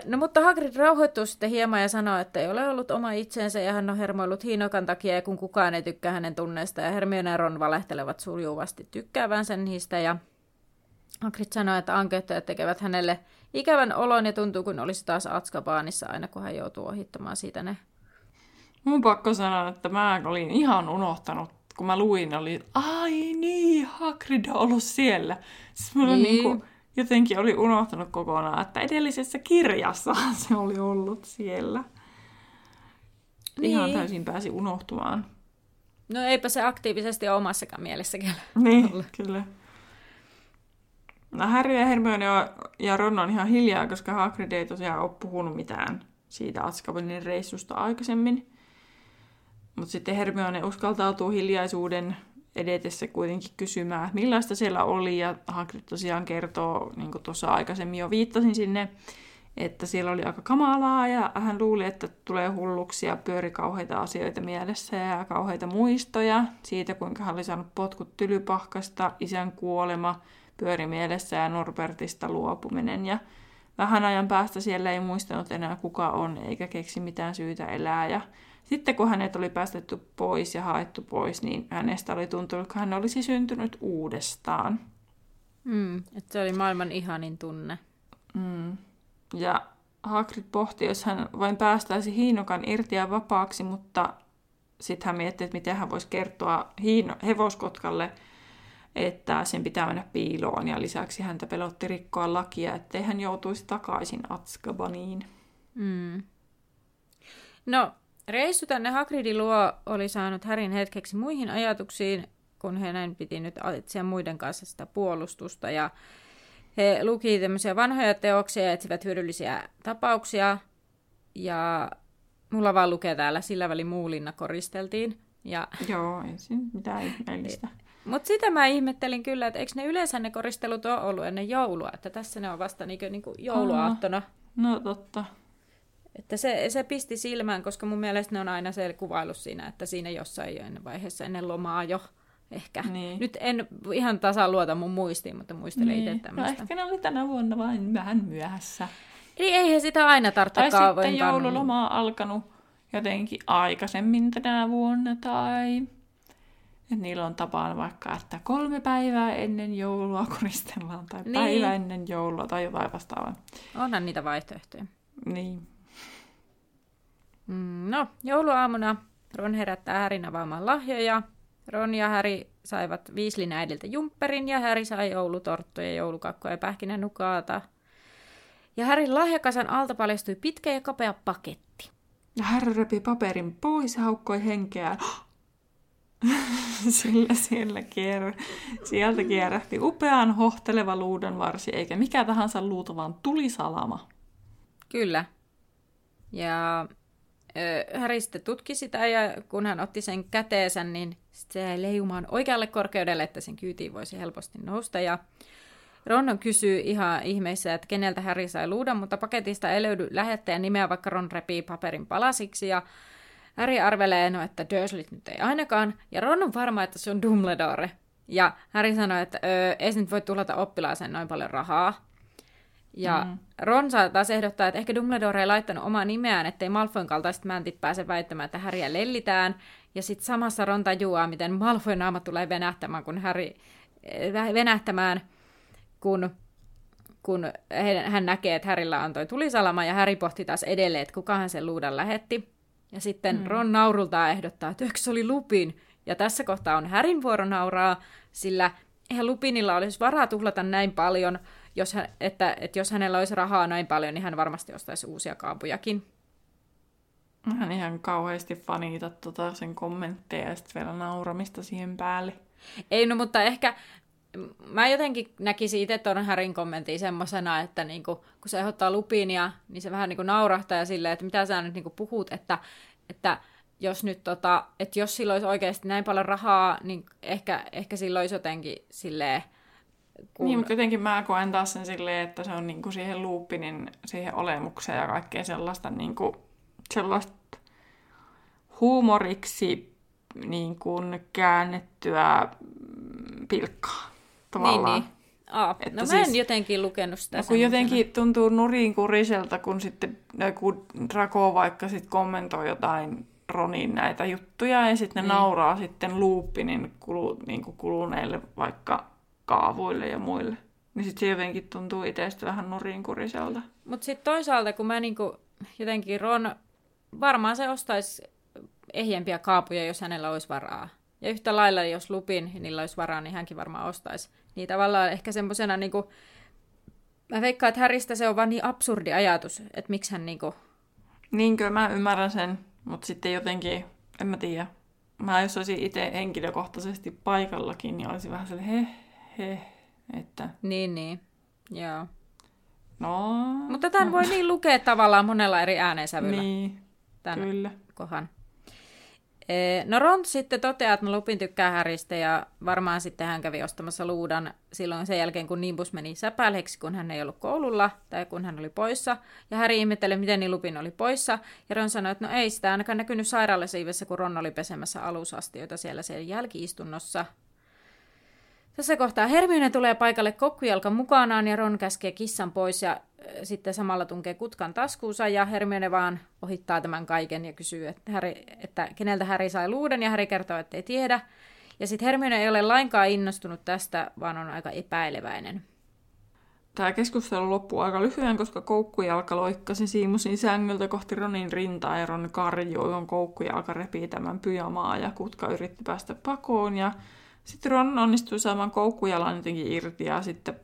No mutta Hagrid rauhoittuu sitten hieman ja sanoo, että ei ole ollut oma itsensä ja hän on hermoillut hiinokan takia ja kun kukaan ei tykkää hänen tunneista ja Hermione ja Ron valehtelevat suljuvasti tykkäävänsä niistä ja Hagrid sanoo, että ankeuttajat tekevät hänelle ikävän olon ja tuntuu, kun olisi taas Atskabaanissa aina, kun hän joutuu ohittamaan siitä ne. Mun pakko sanoa, että mä olin ihan unohtanut, kun mä luin, oli, ai niin, Hagrid on ollut siellä. Siis mulla niin. Niin kuin, jotenkin oli unohtanut kokonaan, että edellisessä kirjassa se oli ollut siellä. Niin. Ihan täysin pääsi unohtumaan. No eipä se aktiivisesti ole omassakaan mielessä Niin, ollut. kyllä. No Harry ja Hermione ja Ron on ihan hiljaa, koska Hagrid ei tosiaan ole puhunut mitään siitä Azkabanin reissusta aikaisemmin. Mutta sitten Hermione uskaltautuu hiljaisuuden edetessä kuitenkin kysymään, millaista siellä oli. Ja Hagrid tosiaan kertoo, niin kuin tuossa aikaisemmin jo viittasin sinne, että siellä oli aika kamalaa ja hän luuli, että tulee hulluksia, pyöri kauheita asioita mielessä ja kauheita muistoja siitä, kuinka hän oli saanut potkut tylypahkasta, isän kuolema – pyöri mielessä ja Norbertista luopuminen. Ja vähän ajan päästä siellä ei muistanut enää kuka on, eikä keksi mitään syytä elää. Ja sitten kun hänet oli päästetty pois ja haettu pois, niin hänestä oli tuntunut, että hän olisi syntynyt uudestaan. Mm, että se oli maailman ihanin tunne. Mm. Ja Hagrid pohti, jos hän vain päästäisi Hiinokan irti ja vapaaksi, mutta sitten hän mietti, että miten hän voisi kertoa hiino, hevoskotkalle – että sen pitää mennä piiloon ja lisäksi häntä pelotti rikkoa lakia, ettei hän joutuisi takaisin Atskabaniin. Mm. No, reissu tänne Hagridin luo oli saanut Härin hetkeksi muihin ajatuksiin, kun hänen piti nyt etsiä muiden kanssa sitä puolustusta ja he luki tämmöisiä vanhoja teoksia ja etsivät hyödyllisiä tapauksia ja mulla vaan lukee täällä, sillä väli muulinna koristeltiin. Ja... Joo, ensin mitään ihmeellistä. Mutta sitä mä ihmettelin kyllä, että eikö ne yleensä ne koristelut ole ollut ennen joulua, että tässä ne on vasta niinku, niinku jouluaattona. No totta. Että se, se pisti silmään, koska mun mielestä ne on aina se kuvailu siinä, että siinä jossain jo ennen vaiheessa ennen lomaa jo ehkä. Niin. Nyt en ihan tasan luota mun muistiin, mutta muistelen niin. itse tämmöistä. No ehkä ne oli tänä vuonna vain vähän myöhässä. Eli eihän sitä aina tarvitse Tai sitten joululoma on alkanut jotenkin aikaisemmin tänä vuonna tai että niillä on tapana vaikka, että kolme päivää ennen joulua koristellaan tai niin. päivä ennen joulua tai jotain vastaavaa. Onhan niitä vaihtoehtoja. Niin. Mm, no, jouluaamuna Ron herättää Härin avaamaan lahjoja. Ron ja Häri saivat Viislin äidiltä jumpperin ja Häri sai joulutorttuja, joulukakkoja ja pähkinänukaata. Ja Härin lahjakasan alta paljastui pitkä ja kapea paketti. Ja Häri repi paperin pois ja haukkoi henkeä. Sillä siellä kier... sieltä kierrähti upean hohteleva luudan varsi, eikä mikä tahansa luuta, vaan tulisalama. Kyllä. Ja Häri sitten tutki sitä ja kun hän otti sen käteensä, niin se leijumaan oikealle korkeudelle, että sen kyytiin voisi helposti nousta. Ja Ron kysyy ihan ihmeissä, että keneltä Häri sai luudan, mutta paketista ei löydy lähettäjän nimeä, vaikka Ron repii paperin palasiksi. Ja Harry arvelee, no, että Dursleyt nyt ei ainakaan, ja Ron on varma, että se on Dumbledore. Ja Harry sanoi, että öö, ei se nyt voi tullata oppilaaseen noin paljon rahaa. Ja mm. Ron taas ehdottaa, että ehkä Dumbledore ei laittanut omaa nimeään, ettei Malfoyn kaltaiset mäntit pääse väittämään, että Harryä lellitään. Ja sitten samassa Ron tajuaa, miten Malfoyn naama tulee venähtämään, kun Harry, äh, venähtämään, kun, kun hän näkee, että Härillä on toi tulisalama, ja Harry pohti taas edelleen, että kukahan sen luudan lähetti. Ja sitten mm. Ron naurultaa ehdottaa, että se oli Lupin? Ja tässä kohtaa on Härin vuoro nauraa, sillä eihän Lupinilla olisi varaa tuhlata näin paljon, jos hän, että, että jos hänellä olisi rahaa näin paljon, niin hän varmasti ostaisi uusia kaapujakin. Hän ihan kauheasti fanita tota sen kommentteja ja sitten vielä nauramista siihen päälle. Ei, no mutta ehkä mä jotenkin näkisin itse tuon Härin kommentin semmoisena, että niinku, kun se ehdottaa lupinia, niin se vähän niinku naurahtaa ja silleen, että mitä sä nyt niinku puhut, että, että jos nyt tota, että jos sillä olisi oikeasti näin paljon rahaa, niin ehkä, ehkä sillä olisi jotenkin silleen, kun... Niin, mutta jotenkin mä koen taas sen silleen, että se on niinku siihen luupinin, siihen olemukseen ja kaikkea sellaista, niinku, sellaista huumoriksi niin kuin käännettyä pilkkaa tavallaan. Niin, niin. Aa, että no mä en siis, jotenkin lukenut sitä no, kun jotenkin tuntuu nurinkuriselta, kun sitten joku Draco vaikka sit kommentoi jotain Ronin näitä juttuja ja sitten ne niin. nauraa sitten luuppinin kulu, niin kuin kuluneille vaikka kaavuille ja muille. Niin sitten se jotenkin tuntuu itsestä vähän nurinkuriselta. Mutta sitten toisaalta, kun mä niinku, jotenkin Ron, varmaan se ostaisi ehjempiä kaapuja, jos hänellä olisi varaa. Ja yhtä lailla, jos Lupin niillä olisi varaa, niin hänkin varmaan ostaisi. Niin tavallaan ehkä semmoisena, niin kuin, mä veikkaan, että Häristä se on vaan niin absurdi ajatus, että miksi hän niin kuin... Niinkö, mä ymmärrän sen, mutta sitten jotenkin, en mä tiedä. Mä jos olisin itse henkilökohtaisesti paikallakin, niin olisi vähän sellainen he, he, että... Niin, niin, joo. No... Mutta tämän no. voi niin lukea tavallaan monella eri äänensävyllä. Niin, tämän kyllä. kohan. No Ron sitten toteaa, että Lupin tykkää Häristä ja varmaan sitten hän kävi ostamassa luudan silloin sen jälkeen, kun Nimbus meni säpäileksi, kun hän ei ollut koululla tai kun hän oli poissa. Ja Häri ihmetteli, miten niin Lupin oli poissa. Ja Ron sanoi, että no ei sitä ainakaan näkynyt sairaalasiivessä, kun Ron oli pesemässä alusastioita siellä siellä jälkiistunnossa. Tässä kohtaa Hermione tulee paikalle kokkujalka mukanaan ja Ron käskee kissan pois ja sitten samalla tunkee kutkan taskuunsa ja Hermione vaan ohittaa tämän kaiken ja kysyy, että, Harry, että keneltä Harry sai luuden ja Harry kertoo, että ei tiedä. Ja sitten Hermione ei ole lainkaan innostunut tästä, vaan on aika epäileväinen. Tämä keskustelu loppuu aika lyhyen, koska koukkujalka loikkasi Siimusin sängyltä kohti Ronin rintaa ja Ron karjui, kun koukkujalka repii tämän pyjamaa ja kutka yritti päästä pakoon ja sitten Ron onnistui saamaan koukkujalan jotenkin irti ja sitten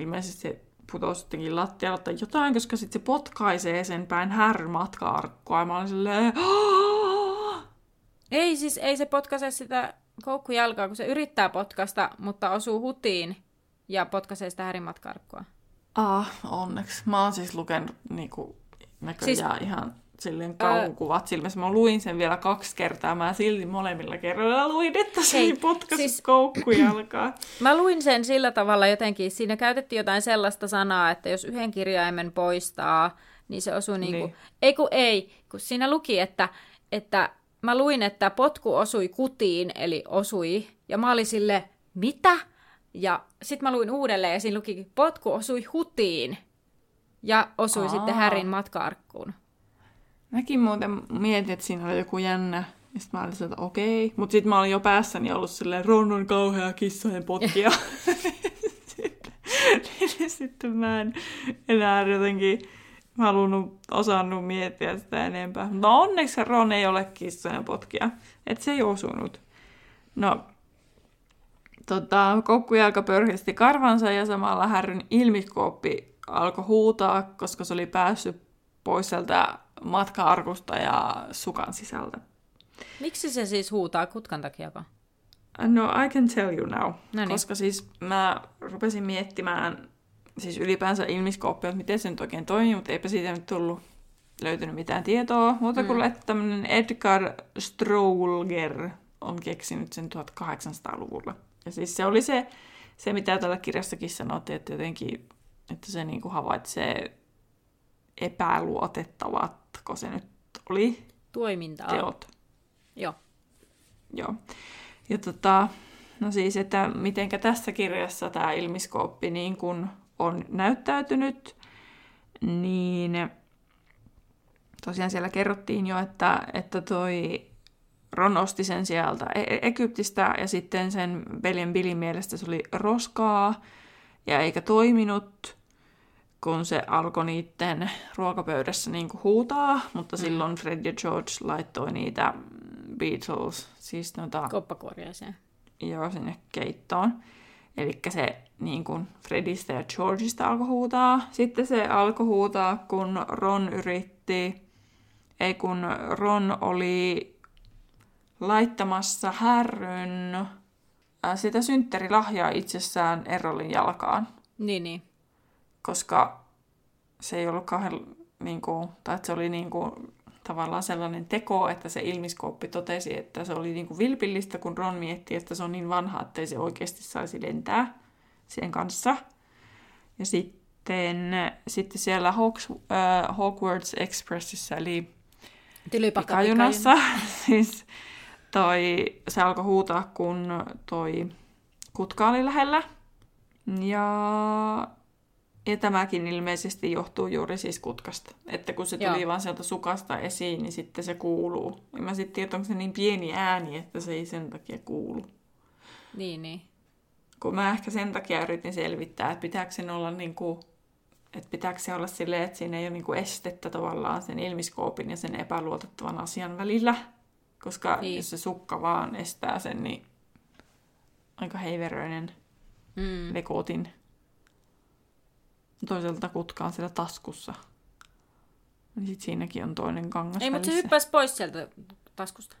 ilmeisesti se putosi jotenkin lattialle tai jotain, koska sitten se potkaisee sen päin härmatka-arkkua. Ja mä olin silleen... Ei siis, ei se potkaise sitä koukkujalkaa, kun se yrittää potkasta, mutta osuu hutiin ja potkaisee sitä härmatka-arkkua. Ah, onneksi. Mä oon siis lukenut niinku, näköjään siis... ihan silleen kauhukuvat silmissä. Mä luin sen vielä kaksi kertaa. Mä silti molemmilla kerroilla luin, että se ei potkaisi siis... koukkujalkaa. Mä luin sen sillä tavalla jotenkin. Siinä käytettiin jotain sellaista sanaa, että jos yhden kirjaimen poistaa, niin se osuu niin kuin... Niin. Ei kun ei, kun siinä luki, että, että mä luin, että potku osui kutiin, eli osui. Ja mä olin sille, mitä? Ja sitten mä luin uudelleen ja siinä luki, potku osui hutiin. Ja osui Aa. sitten Härin matka-arkkuun. Mäkin muuten mietin, että siinä oli joku jännä. Ja sitten mä olin että okei. Mutta sitten mä olin jo päässäni ollut silleen, Ron on kauhea kissojen potkia. sitten mä en enää jotenkin halunnut, osannut miettiä sitä enempää. No onneksi Ron ei ole kissojen potkia. Että se ei osunut. No, tota, kokkujalka pörhisti karvansa ja samalla härryn ilmikooppi alkoi huutaa, koska se oli päässyt pois sieltä matka-arkusta ja sukan sisältä. Miksi se siis huutaa kutkan takia? No, I can tell you now. Noniin. Koska siis mä rupesin miettimään siis ylipäänsä ilmiskooppia, että miten se nyt oikein toimii, mutta eipä siitä nyt tullut löytynyt mitään tietoa, mutta mm. että tämmöinen Edgar Stroulger on keksinyt sen 1800-luvulla. Ja siis se oli se, se mitä tällä kirjassakin sanottiin, että jotenkin, että se niinku havaitsee epäluotettavatko se nyt oli Toimintaa. teot. Joo. Joo. Ja tota, no siis, että mitenkä tässä kirjassa tämä ilmiskooppi niin kun on näyttäytynyt, niin tosiaan siellä kerrottiin jo, että, että toi Ron osti sen sieltä e- Egyptistä ja sitten sen veljen Billin mielestä se oli roskaa ja eikä toiminut kun se alkoi niiden ruokapöydässä niin kuin huutaa, mutta mm. silloin Fred ja George laittoi niitä Beatles, siis noita... Koppakuoriaiseen. Joo, sinne keittoon. Eli se niin kuin Fredistä ja Georgeista alkoi huutaa. Sitten se alkoi huutaa, kun Ron yritti, ei kun Ron oli laittamassa härryn äh, sitä synttärilahjaa itsessään Errolin jalkaan. Niin, niin koska se ei ollut kauhean, niin kuin, tai että se oli niin kuin, tavallaan sellainen teko, että se ilmiskooppi totesi, että se oli niin kuin vilpillistä, kun Ron mietti, että se on niin vanha, että ei se oikeasti saisi lentää sen kanssa. Ja sitten, sitten siellä Hawks, äh, Hogwarts Expressissa, eli pikajunassa, siis toi, se alkoi huutaa, kun toi kutka oli lähellä. Ja ja tämäkin ilmeisesti johtuu juuri siis kutkasta. Että kun se tuli Joo. vaan sieltä sukasta esiin, niin sitten se kuuluu. Ja mä sitten tiedän, onko se niin pieni ääni, että se ei sen takia kuulu. Niin, niin. Kun mä ehkä sen takia yritin selvittää, että pitääkö sen olla niin kuin, että pitääkö se olla silleen, että siinä ei ole niin kuin estettä tavallaan sen ilmiskoopin ja sen epäluotettavan asian välillä. Koska niin. jos se sukka vaan estää sen, niin aika heiveröinen mm. lekotin toiselta kutkaan siellä taskussa. Niin sit siinäkin on toinen kangas Ei, mutta se hyppäsi pois sieltä taskusta.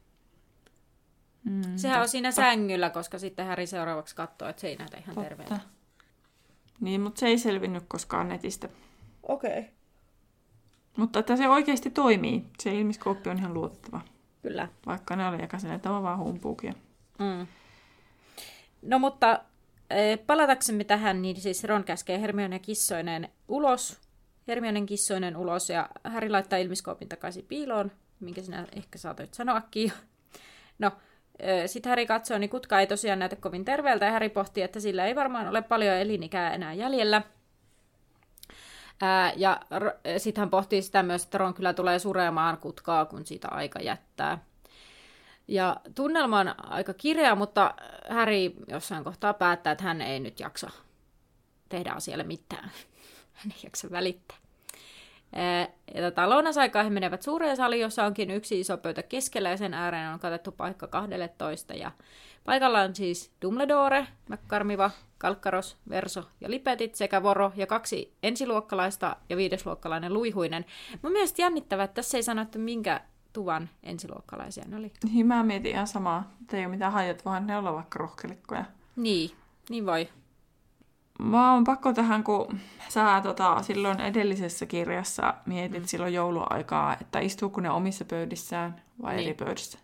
Mm, Sehän totta. on siinä sängyllä, koska sitten Häri seuraavaksi katsoo, että se ei näytä ihan totta. terveeltä. Niin, mutta se ei selvinnyt koskaan netistä. Okei. Okay. Mutta että se oikeasti toimii. Se ilmiskooppi on ihan luotettava. Kyllä. Vaikka ne oli sen, että on vaan humpuukia. Mm. No mutta palataksemme tähän, niin siis Ron käskee Hermione kissoinen ulos, Hermionen kissoinen ulos ja Harry laittaa ilmiskoopin takaisin piiloon, minkä sinä ehkä saatoit sanoakin. No, sitten Harry katsoo, niin kutka ei tosiaan näytä kovin terveeltä ja Harry pohtii, että sillä ei varmaan ole paljon elinikää enää jäljellä. Ja sitten hän pohtii sitä myös, että Ron kyllä tulee suremaan kutkaa, kun siitä aika jättää. Ja tunnelma on aika kireä, mutta Harry jossain kohtaa päättää, että hän ei nyt jaksa tehdä asialle mitään. Hän ei jaksa välittää. Ja tota, lounasaikaa he menevät suureen saliin, jossa onkin yksi iso pöytä keskellä ja sen ääreen on katettu paikka 12. Ja paikalla on siis Dumbledore, McCarmiva, Kalkkaros, Verso ja Lipetit sekä Voro ja kaksi ensiluokkalaista ja viidesluokkalainen Luihuinen. Mun mielestä jännittävää, että tässä ei sanottu minkä tuvan ensiluokkalaisia ne oli. Niin, mä mietin ihan samaa. Että ei ole mitään hajat, vaan ne olla vaikka rohkelikkoja. Niin, niin voi. mä oon pakko tähän, kun sä tota, silloin edellisessä kirjassa mietit mm. silloin jouluaikaa, että istuuko ne omissa pöydissään vai niin. eri pöydissä.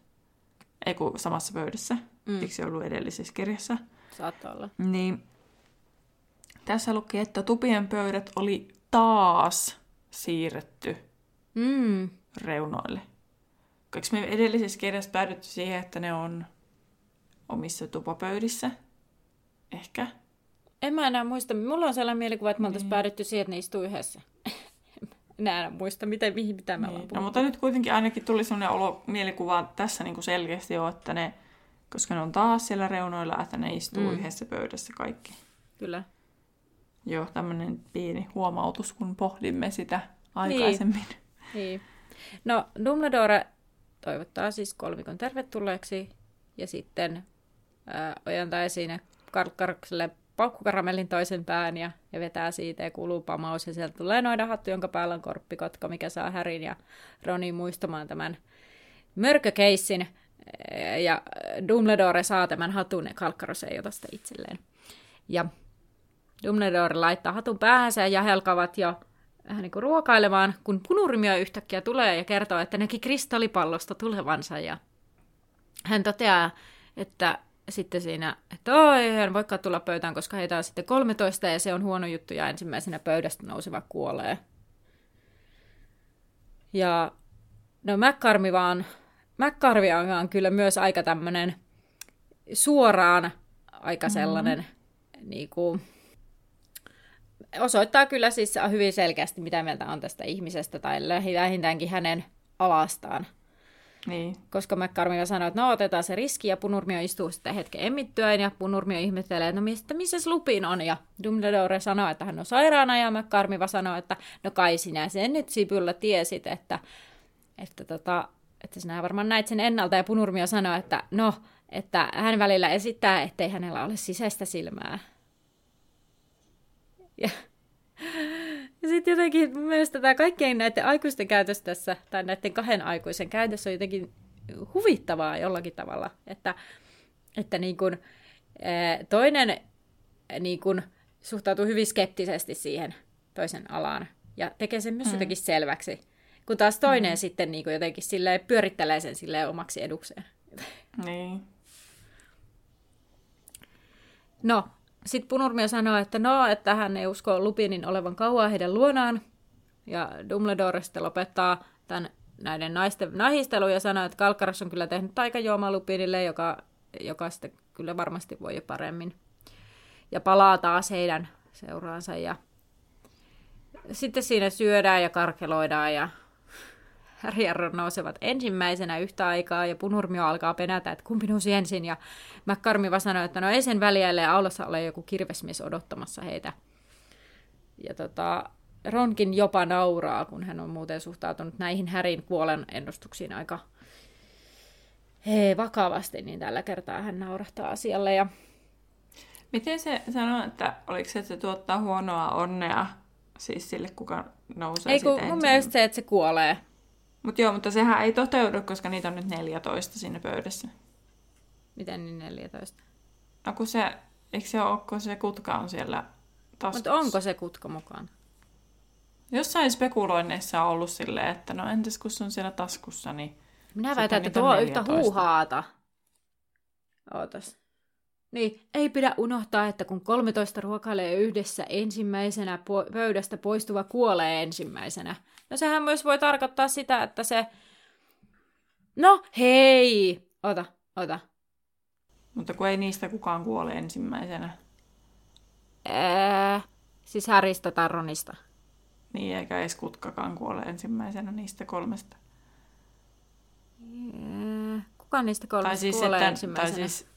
Ei kun samassa pöydässä. Mm. Eikö se ollut edellisessä kirjassa? Saattaa olla. Niin tässä luki, että tupien pöydät oli taas siirretty mm. reunoille. Eikö me edellisessä kirjassa päädytty siihen, että ne on omissa tupapöydissä? Ehkä. En mä enää muista. Mulla on sellainen mielikuva, että me oltaisiin niin. päädytty siihen, että ne istuu yhdessä. enää muista, miten, mihin, mitä me niin. No, mutta nyt kuitenkin ainakin tuli sellainen olo, mielikuva tässä niin kuin selkeästi jo, että ne, koska ne on taas siellä reunoilla, että ne istuu mm. yhdessä pöydässä kaikki. Kyllä. Joo, tämmöinen pieni huomautus, kun pohdimme sitä aikaisemmin. Niin. niin. No, Dumbledore toivottaa siis kolmikon tervetulleeksi. Ja sitten ää, ojentaa esiin Karkkarakselle paukkukaramellin toisen pään ja, ja vetää siitä ja kuuluu pamaus. Ja sieltä tulee hattu, jonka päällä on korppikotka, mikä saa Härin ja Ronin muistamaan tämän mörkökeissin. Ja Dumbledore saa tämän hatun ja Kalkkaros ei ota sitä itselleen. Ja Dumbledore laittaa hatun päähänsä ja helkavat jo vähän niin kuin ruokailemaan, kun punurmio yhtäkkiä tulee ja kertoo, että näki kristallipallosta tulevansa. Ja hän toteaa, että sitten siinä, että oi, hän voikaan tulla pöytään, koska heitä on sitten 13 ja se on huono juttu ja ensimmäisenä pöydästä nouseva kuolee. Ja no McCarmi vaan, McCarmi on kyllä myös aika tämmöinen suoraan aika sellainen mm-hmm. niin kuin, osoittaa kyllä siis hyvin selkeästi, mitä mieltä on tästä ihmisestä tai vähintäänkin hänen alastaan. Niin. Koska McCarmiva sanoi, että no otetaan se riski ja Punurmio istuu sitten hetken emmittyön ja Punurmio ihmettelee, että no mistä, missä Lupin on ja Dumbledore sanoo, että hän on sairaana ja McCarmiva sanoo, että no kai sinä sen nyt Sipyllä tiesit, että, että, tota, että sinä varmaan näit sen ennalta ja Punurmio sanoi, että no, että hän välillä esittää, ettei hänellä ole sisäistä silmää. Ja, ja sitten jotenkin mun mielestä tämä kaikkien näiden aikuisten käytös tässä, tai näiden kahden aikuisen käytös on jotenkin huvittavaa jollakin tavalla. Että, että niin kun, toinen niin kun, suhtautuu hyvin skeptisesti siihen toisen alaan ja tekee sen myös mm. jotenkin selväksi. Kun taas toinen mm. sitten niin kuin jotenkin silleen pyörittelee sen silleen omaksi edukseen. Niin. No, sitten Punurmio sanoo, että no, että hän ei usko Lupinin olevan kauan heidän luonaan. Ja Dumbledore sitten lopettaa tämän näiden naisten nahistelun ja sanoo, että Kalkaras on kyllä tehnyt taikajuomaa Lupinille, joka, joka sitten kyllä varmasti voi jo paremmin. Ja palaa taas heidän seuraansa ja sitten siinä syödään ja karkeloidaan ja Harry ja Ron nousevat ensimmäisenä yhtä aikaa ja Punurmio alkaa penätä, että kumpi nousi ensin. Ja McCarmiva sanoo, että no ei sen väliälle ja aulassa ole joku kirvesmies odottamassa heitä. Ja tota, Ronkin jopa nauraa, kun hän on muuten suhtautunut näihin Härin kuolen ennustuksiin aika hei, vakavasti, niin tällä kertaa hän naurahtaa asialle. Ja... Miten se sanoo, että oliko se, että se tuottaa huonoa onnea siis sille, kuka nousee Ei kun mun mielestä se, että se kuolee. Mutta joo, mutta sehän ei toteudu, koska niitä on nyt 14 siinä pöydässä. Miten niin 14? No kun se, eikö se ole, kun se kutka on siellä taskussa? Mutta onko se kutka mukaan? Jossain spekuloinneissa on ollut silleen, että no entäs kun se on siellä taskussa, niin... Minä väitän, että tuo on yhtä huuhaata. Ootas. Niin, ei pidä unohtaa, että kun 13 ruokailee yhdessä ensimmäisenä po- pöydästä poistuva kuolee ensimmäisenä. No sehän myös voi tarkoittaa sitä, että se... No hei! Ota, ota. Mutta kun ei niistä kukaan kuole ensimmäisenä. Ää, siis Häristä tai Ronista. Niin, eikä edes kutkakaan kuole ensimmäisenä niistä kolmesta. Kuka niistä kolmesta tai siis, kuolee että, ensimmäisenä? Tai siis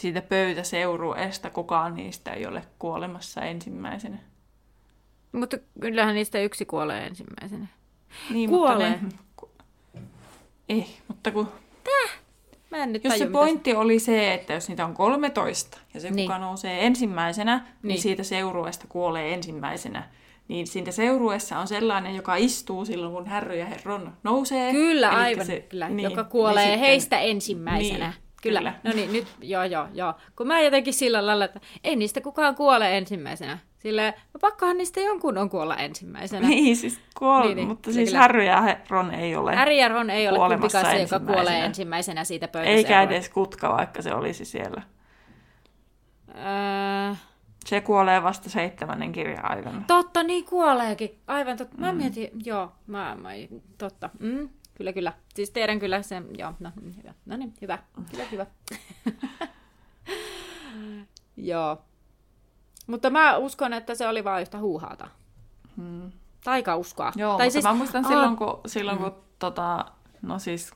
siitä pöytäseurueesta kukaan niistä ei ole kuolemassa ensimmäisenä. Mutta kyllähän niistä yksi kuolee ensimmäisenä. Niin, kuolee. Mutta ne, ei, mutta kun... Täh? Mä en nyt jos se pointti se... oli se, että jos niitä on 13 ja se niin. kuka nousee ensimmäisenä, niin, niin siitä seurueesta kuolee ensimmäisenä. Niin siitä seurueessa on sellainen, joka istuu silloin, kun Harry ja Ron nousee. Kyllä, aivan. Se, kyllä, niin, joka kuolee sitten, heistä ensimmäisenä. Niin. Kyllä. Kyllä. No niin, nyt, joo, joo, joo. Kun mä jotenkin sillä lailla, että ei niistä kukaan kuole ensimmäisenä. Sille no pakkohan niistä jonkun on kuolla ensimmäisenä. Niin, siis kuol... niin, niin, mutta siis Harry ja Ron ei ole Harry ja Ron ei ole kumpikaan se, joka kuolee ensimmäisenä siitä pöydästä. Eikä edes kutka, vaikka se olisi siellä. Öö... Se kuolee vasta seitsemännen kirjan aikana. Totta, niin kuoleekin. Aivan totta. Mä mm. mietin, joo, mä, mä totta. Mm, kyllä, kyllä. Siis tiedän kyllä sen, joo, no mm, hyvä. No niin, hyvä. Kyllä, hyvä. joo. Mutta mä uskon, että se oli vain yhtä huuhaata. Hmm. Taikauskoa. Joo, tai mutta siis, mä muistan aa, silloin, kun, silloin, kun mm. tota, no siis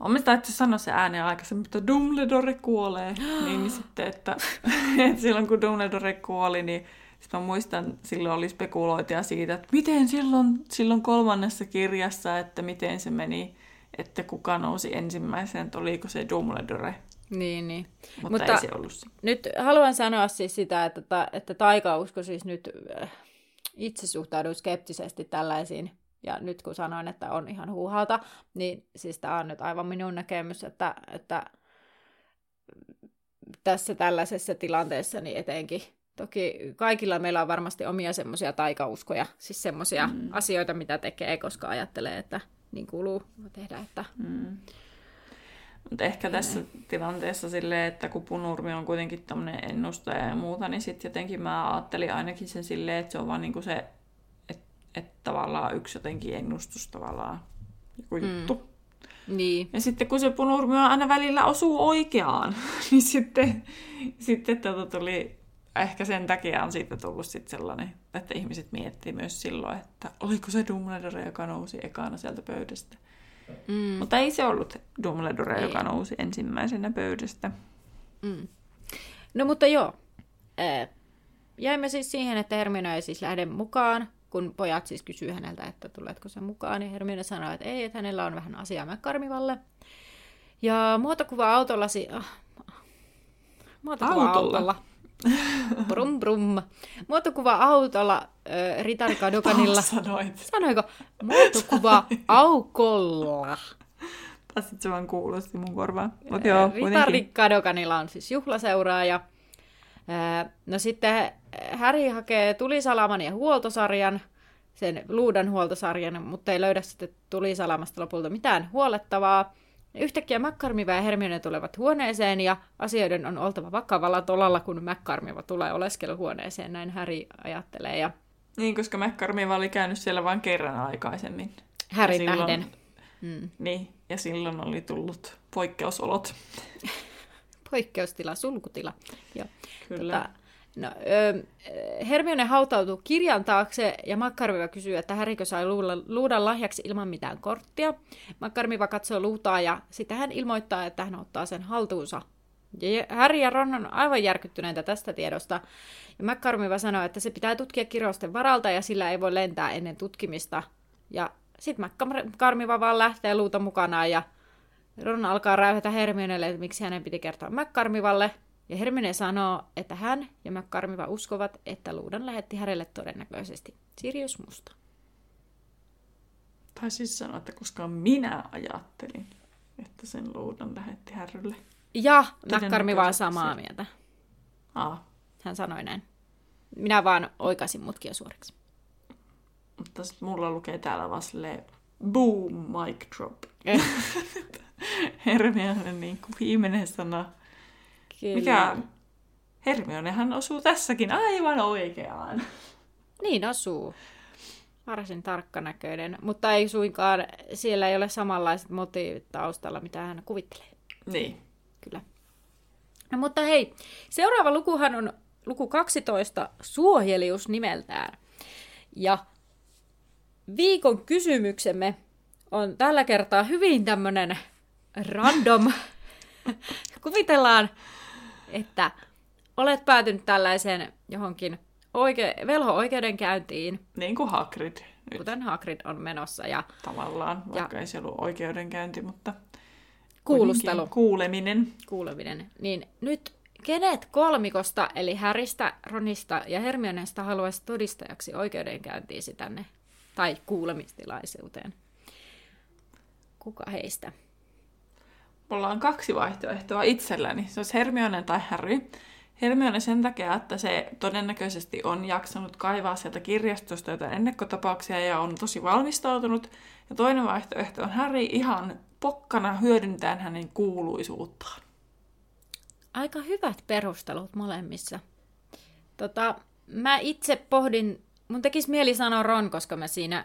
on mä täytyy sanoa se ääni aikaisemmin, että Dumbledore kuolee. niin, niin sitten, että, että silloin kun Dumbledore kuoli, niin sitten mä muistan, silloin oli spekuloitia siitä, että miten silloin, silloin kolmannessa kirjassa, että miten se meni, että kuka nousi ensimmäisenä, että oliko se Dumbledore. Niin, niin. Mutta, Mutta ei se ollut se. Nyt haluan sanoa siis sitä, että, ta, että taikausko siis nyt äh, itse suhtaudun skeptisesti tällaisiin ja nyt kun sanoin, että on ihan huuhaalta, niin siis tämä on nyt aivan minun näkemys, että, että tässä tällaisessa tilanteessa niin etenkin Toki kaikilla meillä on varmasti omia semmoisia taikauskoja, siis semmoisia mm. asioita, mitä tekee, koska ajattelee, että niin kuuluu tehdä. Että... Mm. Mutta ehkä tässä tilanteessa silleen, että kun punurmi on kuitenkin tämmöinen ennustaja ja muuta, niin sitten jotenkin mä ajattelin ainakin sen silleen, että se on vaan niinku se että tavallaan yksi jotenkin ennustus tavallaan joku mm. juttu. Niin. Ja sitten kun se punurmi aina välillä osuu oikeaan, niin sitten, sitten tota tuli, ehkä sen takia on siitä tullut sitten sellainen, että ihmiset miettii myös silloin, että oliko se Dumbledore, joka nousi ekana sieltä pöydästä. Mm. Mutta ei se ollut Dumbledore, ei. joka nousi ensimmäisenä pöydästä. Mm. No mutta joo, jäimme siis siihen, että Hermione ei siis lähde mukaan kun pojat siis kysyy häneltä, että tuletko se mukaan, niin Hermione sanoo, että ei, että hänellä on vähän asiaa McCarmivalle. Ja muotokuva autolla, si- ah, muotokuva autolla. autolla. Brum brum. Muotokuva autolla äh, Ritari Kadokanilla. Sanoit. Sanoiko? Muotokuva aukolla. Pääsit se vaan kuulosti mun korvaan. Mut joo, Ritari Kadokanilla on siis juhlaseuraaja. No sitten Häri hakee tulisalaman ja huoltosarjan, sen luudan huoltosarjan, mutta ei löydä sitten tulisalamasta lopulta mitään huolettavaa. Yhtäkkiä Mäkkarmiva ja Hermione tulevat huoneeseen ja asioiden on oltava vakavalla tolalla, kun Mäkkarmiva tulee oleskeluhuoneeseen, näin Häri ajattelee. Ja... Niin, koska Mäkkarmiva oli käynyt siellä vain kerran aikaisemmin. Härin silloin... nähden. Mm. Niin, ja silloin oli tullut poikkeusolot. Poikkeustila, sulkutila. Joo. Kyllä. Tota, No, Hermione hautautuu kirjan taakse ja Makkarmiva kysyy, että Härikö sai luudan lahjaksi ilman mitään korttia. Makkarmiva katsoo luutaa ja sitten hän ilmoittaa, että hän ottaa sen haltuunsa. Ja Harry ja Ron on aivan järkyttyneitä tästä tiedosta. Ja Makkarmiva sanoo, että se pitää tutkia kirjoisten varalta ja sillä ei voi lentää ennen tutkimista. Ja sitten Makkarmiva vaan lähtee luuta mukanaan ja Ron alkaa räyhätä Hermionelle, että miksi hänen piti kertoa Makkarmivalle – ja Hermione sanoo, että hän ja McCarmiva uskovat, että luudan lähetti hänelle todennäköisesti Sirius Musta. Tai siis sanoa, että koska minä ajattelin, että sen luudan lähetti Harrylle. Ja McCarmiva on samaa mieltä. Aa. Hän sanoi näin. Minä vaan oikaisin mutkia suoriksi. Mutta sitten mulla lukee täällä vaan silleen, boom, mic drop. Eh. Hermione niin kuin viimeinen sana Kyllä. Mikä Hermionehan osuu tässäkin aivan oikeaan. Niin osuu. Varsin tarkkanäköinen, mutta ei suinkaan, siellä ei ole samanlaiset motiivit taustalla, mitä hän kuvittelee. Niin. Kyllä. No mutta hei, seuraava lukuhan on luku 12, Suohelius nimeltään. Ja viikon kysymyksemme on tällä kertaa hyvin tämmönen random. Kuvitellaan että olet päätynyt tällaiseen johonkin oike- velho-oikeudenkäyntiin. Niin kuin Hagrid. Nyt. Kuten Hagrid on menossa. Ja, Tavallaan, vaikka ja, ei se ollut oikeudenkäynti, mutta kuulustelu. Kuuleminen. Kuuleminen. Niin nyt kenet kolmikosta, eli Häristä, Ronista ja Hermionesta haluaisi todistajaksi oikeudenkäyntiisi tänne, tai kuulemistilaisuuteen? Kuka heistä? Mulla on kaksi vaihtoehtoa itselläni. Se olisi Hermione tai Harry. Hermione sen takia, että se todennäköisesti on jaksanut kaivaa sieltä kirjastosta jotain ennakkotapauksia ja on tosi valmistautunut. Ja toinen vaihtoehto on Harry ihan pokkana hyödyntäen hänen kuuluisuuttaan. Aika hyvät perustelut molemmissa. Tota, mä itse pohdin, mun tekisi mieli sanoa Ron, koska mä siinä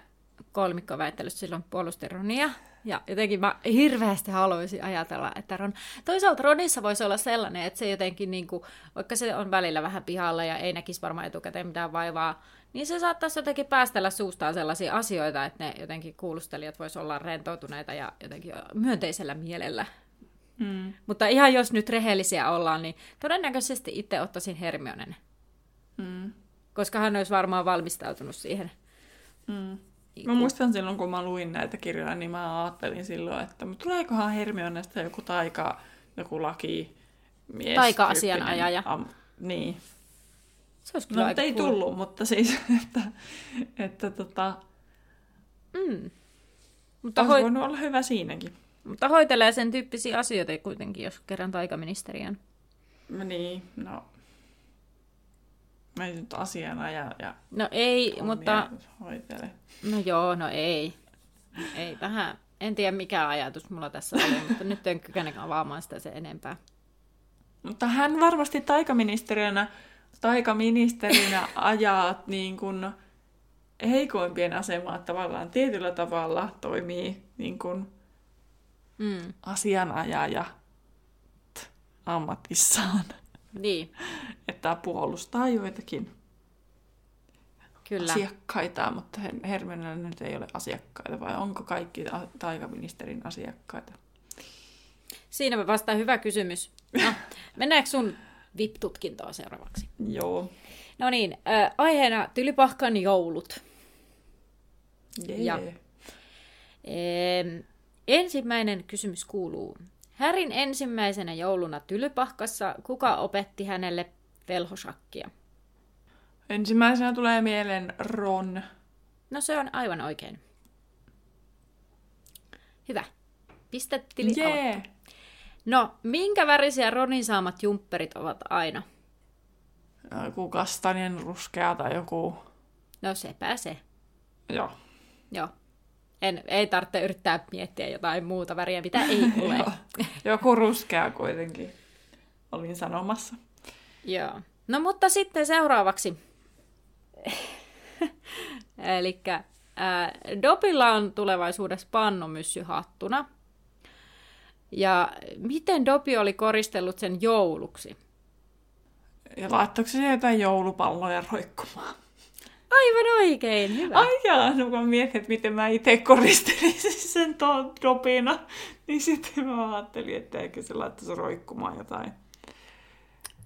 kolmikkoväittelyssä silloin puolustin Ronia. Ja jotenkin mä hirveästi haluaisin ajatella, että Ron... Toisaalta Ronissa voisi olla sellainen, että se jotenkin, niin kuin, vaikka se on välillä vähän pihalla ja ei näkisi varmaan etukäteen mitään vaivaa, niin se saattaisi jotenkin päästellä suustaan sellaisia asioita, että ne jotenkin kuulustelijat voisi olla rentoutuneita ja jotenkin myönteisellä mielellä. Mm. Mutta ihan jos nyt rehellisiä ollaan, niin todennäköisesti itse ottaisin Hermionen. Mm. Koska hän olisi varmaan valmistautunut siihen. Mm. Mä muistan silloin, kun mä luin näitä kirjoja, niin mä ajattelin silloin, että tuleekohan Hermionesta joku taika, joku laki, mies. Taika-asianajaja. Am, niin. Se olisi kyllä no, ei cool. tullut, mutta siis, että, että tota, mm. mutta hoi... voinut olla hyvä siinäkin. Mutta hoitelee sen tyyppisiä asioita kuitenkin, jos kerran taikaministeriön. Niin, no ei nyt asiana ja, ja No ei, mutta... Hoitele. No joo, no ei. Ei vähän. En tiedä mikä ajatus mulla tässä oli, mutta nyt en kykene avaamaan sitä sen enempää. Mutta hän varmasti taikaministeriönä, taikaministerinä ajaa niin kuin heikoimpien asemaa tavallaan tietyllä tavalla toimii niin kuin mm. asianajaja ammatissaan. Niin. Että puolustaa joitakin Kyllä. asiakkaita, mutta Hermionella nyt ei ole asiakkaita, vai onko kaikki taikaministerin asiakkaita? Siinä me vastaan hyvä kysymys. No, mennäänkö sun VIP-tutkintoon seuraavaksi? Joo. No niin, äh, aiheena Tylypahkan joulut. Yeah. Ja, äh, ensimmäinen kysymys kuuluu, Härin ensimmäisenä jouluna Tylypahkassa kuka opetti hänelle velhosakkia? Ensimmäisenä tulee mieleen Ron. No se on aivan oikein. Hyvä. Pistetili yeah. No, minkä värisiä Ronin saamat jumpperit ovat aina? Joku kastanien ruskea tai joku... No sepä se. Joo. Joo. En, ei tarvitse yrittää miettiä jotain muuta väriä, mitä ei ole. Joku ruskea kuitenkin, olin sanomassa. Joo. No mutta sitten seuraavaksi. Eli Dopilla on tulevaisuudessa pannumyssy hattuna. Ja miten Dopi oli koristellut sen jouluksi? Ja laittoiko se jotain joulupalloja roikkumaan? Aivan oikein, hyvä. Ai jaa, no kun mietin, että miten mä itse koristelisin sen tuon dopina, niin sitten mä ajattelin, että eikö se laittaisi roikkumaan jotain.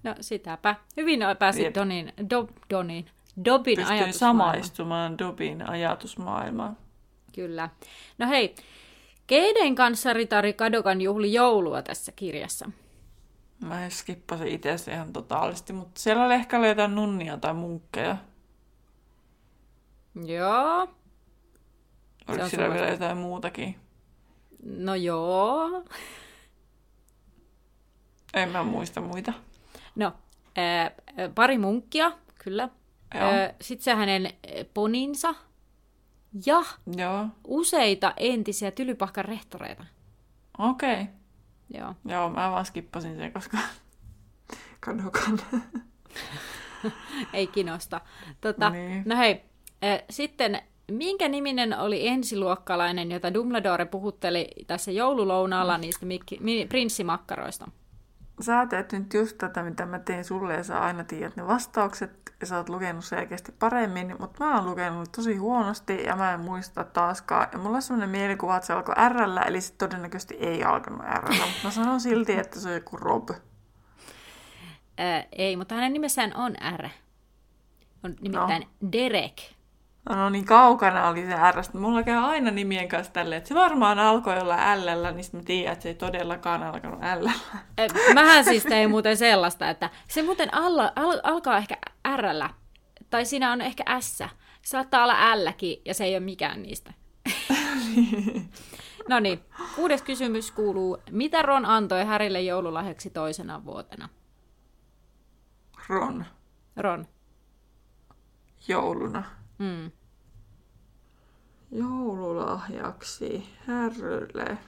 No sitäpä. Hyvin pääsit Jep. Donin, do, Donin, Dobin Pystyin ajatusmaailmaan. samaistumaan Dobin ajatusmaailmaan. Kyllä. No hei, keiden kanssa Ritari Kadokan juhli joulua tässä kirjassa? Mä skippasin itse ihan totaalisesti, mutta siellä oli ehkä jotain nunnia tai munkkeja. Joo. Oliko siellä vielä jotain muutakin? No joo. En mä muista muita. No, ää, pari munkkia, kyllä. Sitten se hänen poninsa ja Joo. useita entisiä Tylypahkan rehtoreita. Okei. Okay. Joo. Joo, mä vaan skippasin sen, koska kadokan. Ei kinosta. Tota, niin. No hei, sitten minkä niminen oli ensiluokkalainen, jota Dumbledore puhutteli tässä joululounaalla niistä prinssimakkaroista? Sä teet nyt just tätä, mitä mä teen sulle, ja sä aina tiedät ne vastaukset, ja sä oot lukenut selkeästi paremmin, mutta mä oon lukenut tosi huonosti, ja mä en muista taaskaan. Ja mulla on sellainen mielikuva, että se alkoi r eli se todennäköisesti ei alkanut r mutta mä sanon silti, että se on joku Rob. Ää, ei, mutta hänen nimessään on R. On nimittäin no. Derek. No niin kaukana oli se R. Mulla käy aina nimien kanssa tälleen, että se varmaan alkoi olla L, niin sitten mä tiedän, että se ei todellakaan alkanut L. Mähän siis tein muuten sellaista, että se muuten alla, al, alkaa ehkä R, tai siinä on ehkä S. Saattaa olla Lkin, ja se ei ole mikään niistä. No niin, kuudes kysymys kuuluu, mitä Ron antoi Härille joululahjaksi toisena vuotena? Ron. Ron. Jouluna. Mm. Joululahjaksi Härrylle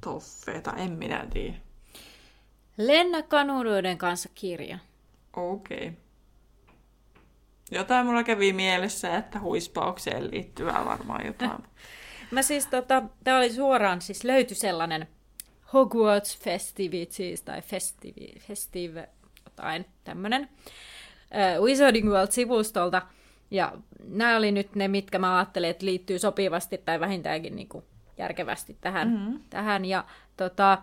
toffeita, en minä tiedä. Lennä kanuroiden kanssa kirja. Okei. Okay. Jotain mulla kävi mielessä, että huispaukseen liittyvää varmaan jotain. Mä siis tota, tää oli suoraan, siis löytyi sellainen Hogwarts Festivities tai Festive, Festive jotain tämmönen uh, Wizarding World-sivustolta. Ja nämä oli nyt ne, mitkä mä ajattelin, että liittyy sopivasti tai vähintäänkin niin kuin järkevästi tähän. Mm-hmm. tähän. Ja tota,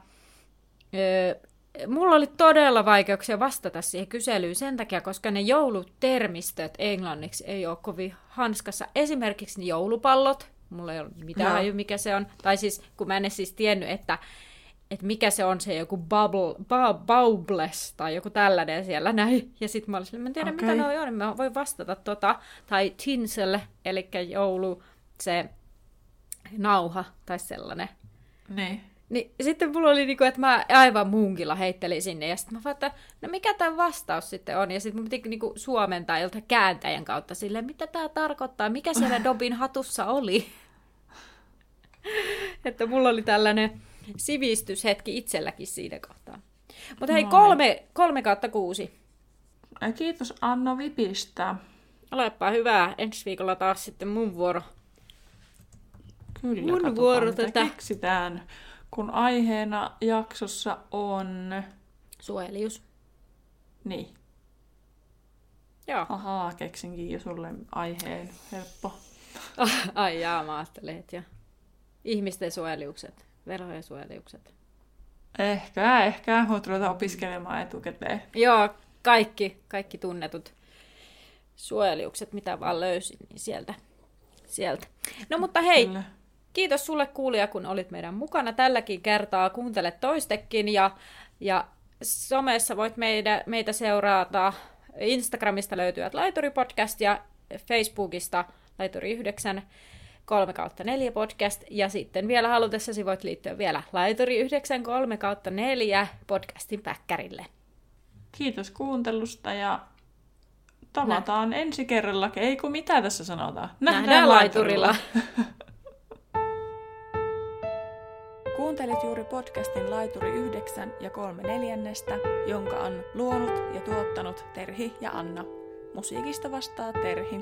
uh, mulla oli todella vaikeuksia vastata siihen kyselyyn sen takia, koska ne joulutermistöt englanniksi ei ole kovin hanskassa. Esimerkiksi ne joulupallot, mulla ei ole mitään no. haju, mikä se on. Tai siis, kun mä en siis tiennyt, että, että mikä se on se joku bubble, bu, baubles tai joku tällainen siellä näin. Ja sitten mä olisin, mä en tiedä okay. mitä ne on, mä voin vastata tota. Tai tinsel, eli joulu, se nauha tai sellainen. Niin. Niin sitten mulla oli niinku, että mä aivan muunkilla heittelin sinne. Ja sitten mä vaan, että no mikä tämä vastaus sitten on? Ja sitten mun piti niinku suomentaa jolta kääntäjän kautta sille, mitä tämä tarkoittaa, mikä siellä Dobin hatussa oli. että mulla oli tällainen sivistyshetki itselläkin siinä kohtaa. Mutta hei, kolme, kolme kautta kuusi. Kiitos Anna Vipistä. Olepa hyvää. Ensi viikolla taas sitten mun vuoro. Kyllä, mun vuoro tätä. keksitään kun aiheena jaksossa on... Suojelius. Niin. Joo. Ahaa, keksinkin jo sulle aiheen. Helppo. Ai jaa, mä ajattelin, että ja. ihmisten suojeliukset, verhojen suojeliukset. Ehkä, ehkä, mutta ruvetaan opiskelemaan etukäteen. Joo, kaikki, kaikki tunnetut suojeliukset, mitä vaan löysin, niin sieltä. sieltä. No mutta hei, Kyllä. Kiitos sulle kuulija, kun olit meidän mukana tälläkin kertaa. Kuuntele toistekin ja, ja somessa voit meitä, meitä seurata. Instagramista löytyy Laituri Podcast ja Facebookista Laituri 9 3 kautta 4 podcast. Ja sitten vielä halutessasi voit liittyä vielä Laituri 9 3 kautta 4 podcastin päkkärille. Kiitos kuuntelusta ja tavataan Nä. ensi kerralla. Ei kun mitä tässä sanotaan? Nähdään, Nähdään laiturilla. laiturilla. Kuuntelit juuri podcastin Laituri 9 ja 3 neljännestä, jonka on luonut ja tuottanut Terhi ja Anna. Musiikista vastaa Terhi.